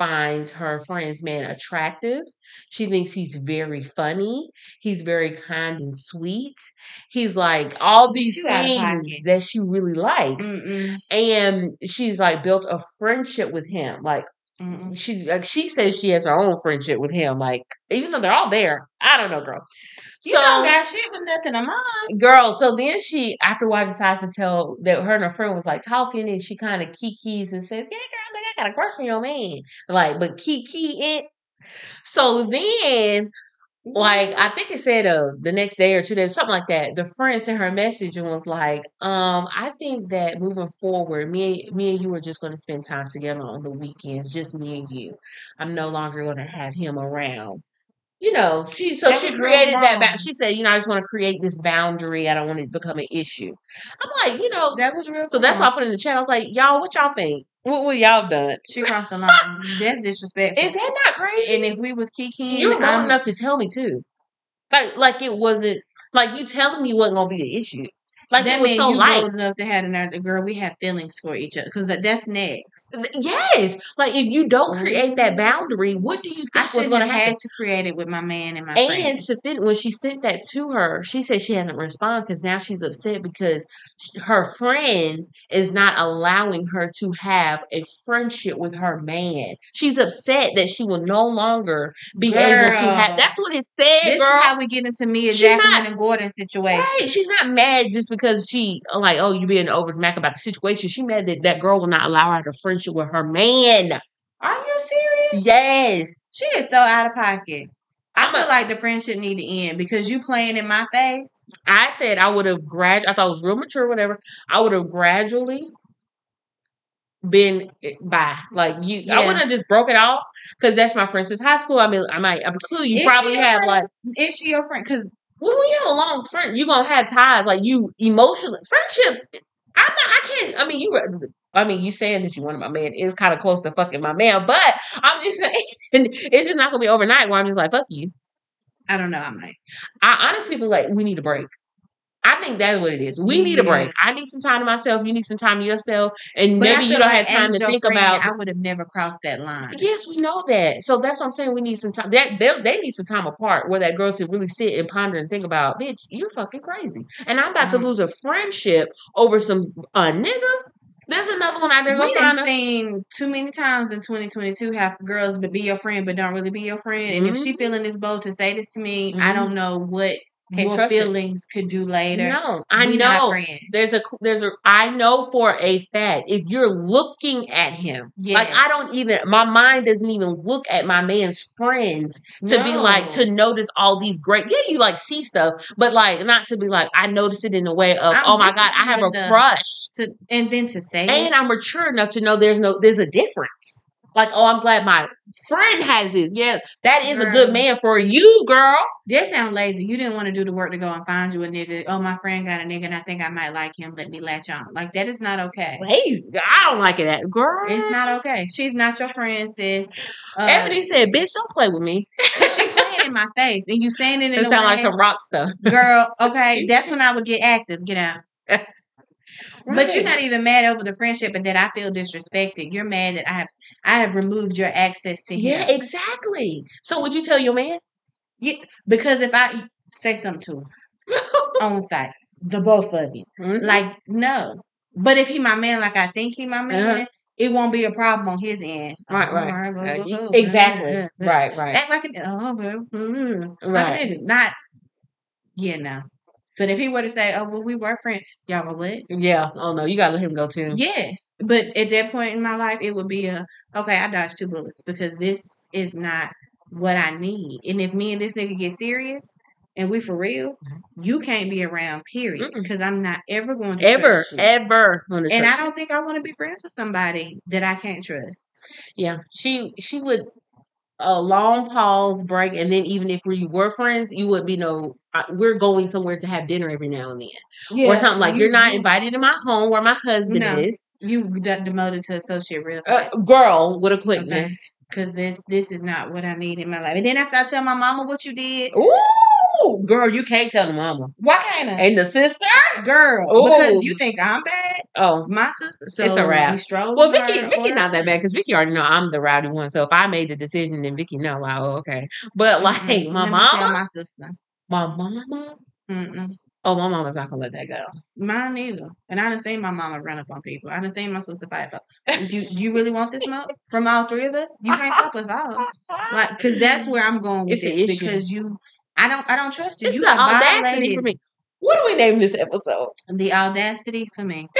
finds her friend's man attractive. She thinks he's very funny. He's very kind and sweet. He's like all these things that she really likes. Mm-mm. And she's like built a friendship with him, like Mm-mm. She like she says she has her own friendship with him. Like even though they're all there, I don't know, girl. You don't got shit with nothing of mine. girl. So then she, after a while, decides to tell that her and her friend was like talking, and she kind of kikis and says, "Yeah, girl, I think I got a crush on your man." Like, but kiki it. So then, like, I think it said uh the next day or two days, something like that. The friend sent her a message and was like, "Um, I think that moving forward, me, me and you are just going to spend time together on the weekends, just me and you. I'm no longer going to have him around." You know, she so she created that. wrong. Ba- she said, you know, I just want to create this boundary. I don't want it to become an issue. I'm like, you know, That was real. so that's why. I put in the chat. I was like, y'all, what y'all think? What what y'all done? she crossed the line. That's disrespectful. <laughs> Is that not crazy? and if we was kikiing, You're I'm- enough to tell me too. Like like it wasn't like you telling me wasn't gonna be an issue. Like that it was so you light. old enough to have another girl. We have feelings for each other because uh, that's next. Yes. Like if you don't mm-hmm. create that boundary, what do you I was gonna have happen? had to create it with my man and my And friend. to fin- when she sent that to her, she said she hasn't responded because now she's upset because her friend is not allowing her to have a friendship with her man. She's upset that she will no longer be able to have. That's what it said, This girl. is how we get into me She's Jacqueline not- and Gordon situation. Right. She's not mad just because she like, oh, you're being over mac about the situation. She mad that that girl will not allow her to friendship with her man. Are you serious? Yes. She is so out of pocket. I I'm feel like the friendship need to end because you playing in my face. I said I would have grad. I thought it was real mature, whatever. I would have gradually been eh, by like you. I wouldn't have just broke it off because that's my friend since high school. I mean, I might. I'm clue you Is probably have friend? like Is she your friend? Because when you have a long friend, you're gonna have ties like you emotionally friendships. I'm not. I can't. I mean, you. I mean, you saying that you wanted my man is kind of close to fucking my man, but I'm just saying <laughs> it's just not gonna be overnight where I'm just like fuck you. I don't know. I might. I honestly feel like we need a break. I think that's what it is. We need a break. I need some time to myself. You need some time to yourself, and But maybe you don't like have time to think friend, about. I would have never crossed that line. Yes, we know that. So that's what I'm saying. We need some time. That they, they need some time apart where that girl to really sit and ponder and think about, bitch, you're fucking crazy. And I'm about Mhm. to lose a friendship over some uh nigga. There's another one out there. Go We find done a- seen too many times in 2022 have girls but be your friend but don't really be your friend. And if she Mhm. feeling this bold to say this to me, I don't know what Can't your trust it. feelings could do later. No, I we know. There's a there's a I know for a fact if you're looking at him, like I don't even my mind doesn't even look at my man's friends to be like to notice all these great yeah you like see stuff, but like not to be like I notice it in a way of I'm- oh my god I have a crush to and then to say and it. I'm mature enough to know there's no there's a difference. Like oh I'm glad my friend has this yeah that is a good man for you girl. That sound lazy. You didn't want to do the work to go and find you a nigga. Oh, my friend got a nigga and I think I might like him. Let me latch on. Like that is not okay. Lazy. I don't like it that girl. It's not okay. She's not your friend, sis. Uh, Ebony said, "Bitch, don't play with me." <laughs> she playing in my face and you saying it in It sound way, like some rock stuff. girl. Okay, <laughs> that's when I would get active. Get out. <laughs> But you're not even mad over the friendship and that I feel disrespected. You're mad that I have I have removed your access to him. Yeah, exactly. So would you tell your man? Yeah, because if I say something to him <laughs> on site, the both of you, Mhm. like no. But if he my man, like I think he my man, Uh-huh. it won't be a problem on his end. Right, Oh, right. alright, blah, Uh, blah, blah, exactly. Right, right. Act like a oh, mm, like a Right. nigga. Not yeah, no. But if he were to say, "Oh, well, we were friends," y'all go what? Yeah. Oh no, you gotta let him go too. Yes, but at that point in my life, it would be a okay. I dodged two bullets because this is not what I need. And if me and this nigga get serious and we for real, mm-hmm. you can't be around. Period. Because I'm not ever going to Ever, ever. And I don't think I want to be friends with somebody that I can't trust. Yeah. She she would a long pause break, and then even if we were friends, you would be no. We're going somewhere to have dinner every now and then, or something like you're not invited to my home where my husband No. is. You got demoted to associate real Uh, girl with a quickness. Cause this this is not what I need in my life. And then after I tell my mama what you did, Ooh, girl, you can't tell the mama why can't I? and the sister. Girl, Ooh. because you think I'm bad, Oh, my sister. So It's a wrap. We Well, Vicky, Vicky not that bad because Vicky already know I'm the rowdy one. So if I made the decision, then Vicky know, like, oh, okay. But like Mm-mm. my Let mama, my sister. my mama, Mm-mm. Oh, my mama's not gonna let that go. Mine neither. And I done seen my mama run up on people. I done seen my sister fight. Up. Do, you- do you really want this smoke from all three of us? You can't stop us all. Like, cause that's where I'm going with It's this. Because you, I don't, I don't trust you. it's you the audacity violated for me. What do we name this episode? the audacity for me. <laughs>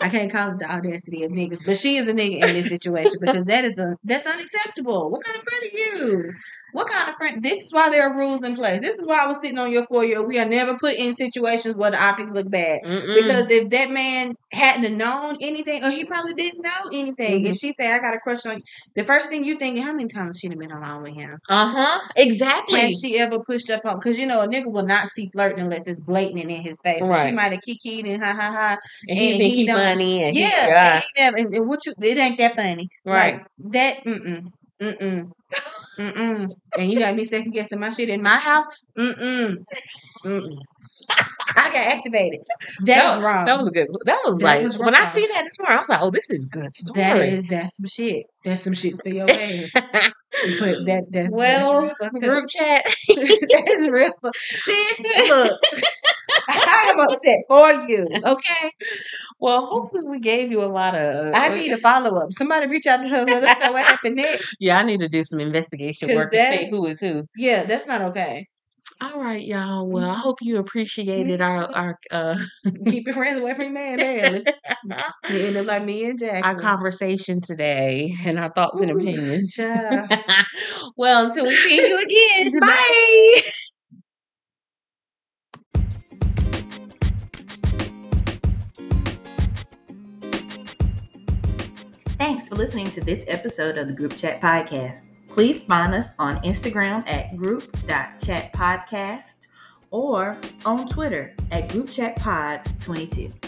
I can't call it the audacity of niggas, but she is a nigga in this situation because that is a that's unacceptable. What kind of friend are you? What kind of friend? This is why there are rules in place. This is why I was sitting on your four year. We are never put in situations where the optics look bad. Mm-mm. Because if that man hadn't known anything, or he probably didn't know anything, Mhm. and she say, "I got a crush on you," the first thing you thinking, how many times she'd have been alone with him? uh-huh. Exactly. Has she ever pushed up on? Because you know a nigga will not see flirting unless it's blatant in his face. So she might have kikied and ha ha ha. and he and he he don't- funny and he- Yeah, yeah. and, and, and what you? It ain't that funny, Right. Like, that mm mm mm mm mm-mm. And you got me second guessing my shit in my house. Mm mm mm. Mm. I got activated. That was wrong. That was a good. That was That like was when I see that this morning. I was like, "Oh, this is good story." that is that's some shit. That's some shit for your ass. But <laughs> that that's well, <laughs> that's real fucked up. group chat. that's real. Sis, look, <laughs> I am upset for you. Okay, <laughs> well, hopefully, we gave you a lot of. Uh, I uh, need a follow up. Somebody reach out to her. Let us know what happened next. <laughs> Yeah, I need to do some investigation work to see who is who. Yeah, that's not okay. All right, y'all. Mm. Well, I hope you mm. appreciated our our uh Keep your friends away from your man, badly. You end up like me and Jack. our conversation today and our thoughts and opinions. well, until we see you again. Bye. Thanks for listening to this episode of the Group Chat Podcast. Please find us on Instagram at group.chatpodcast or on Twitter at groupchatpod22.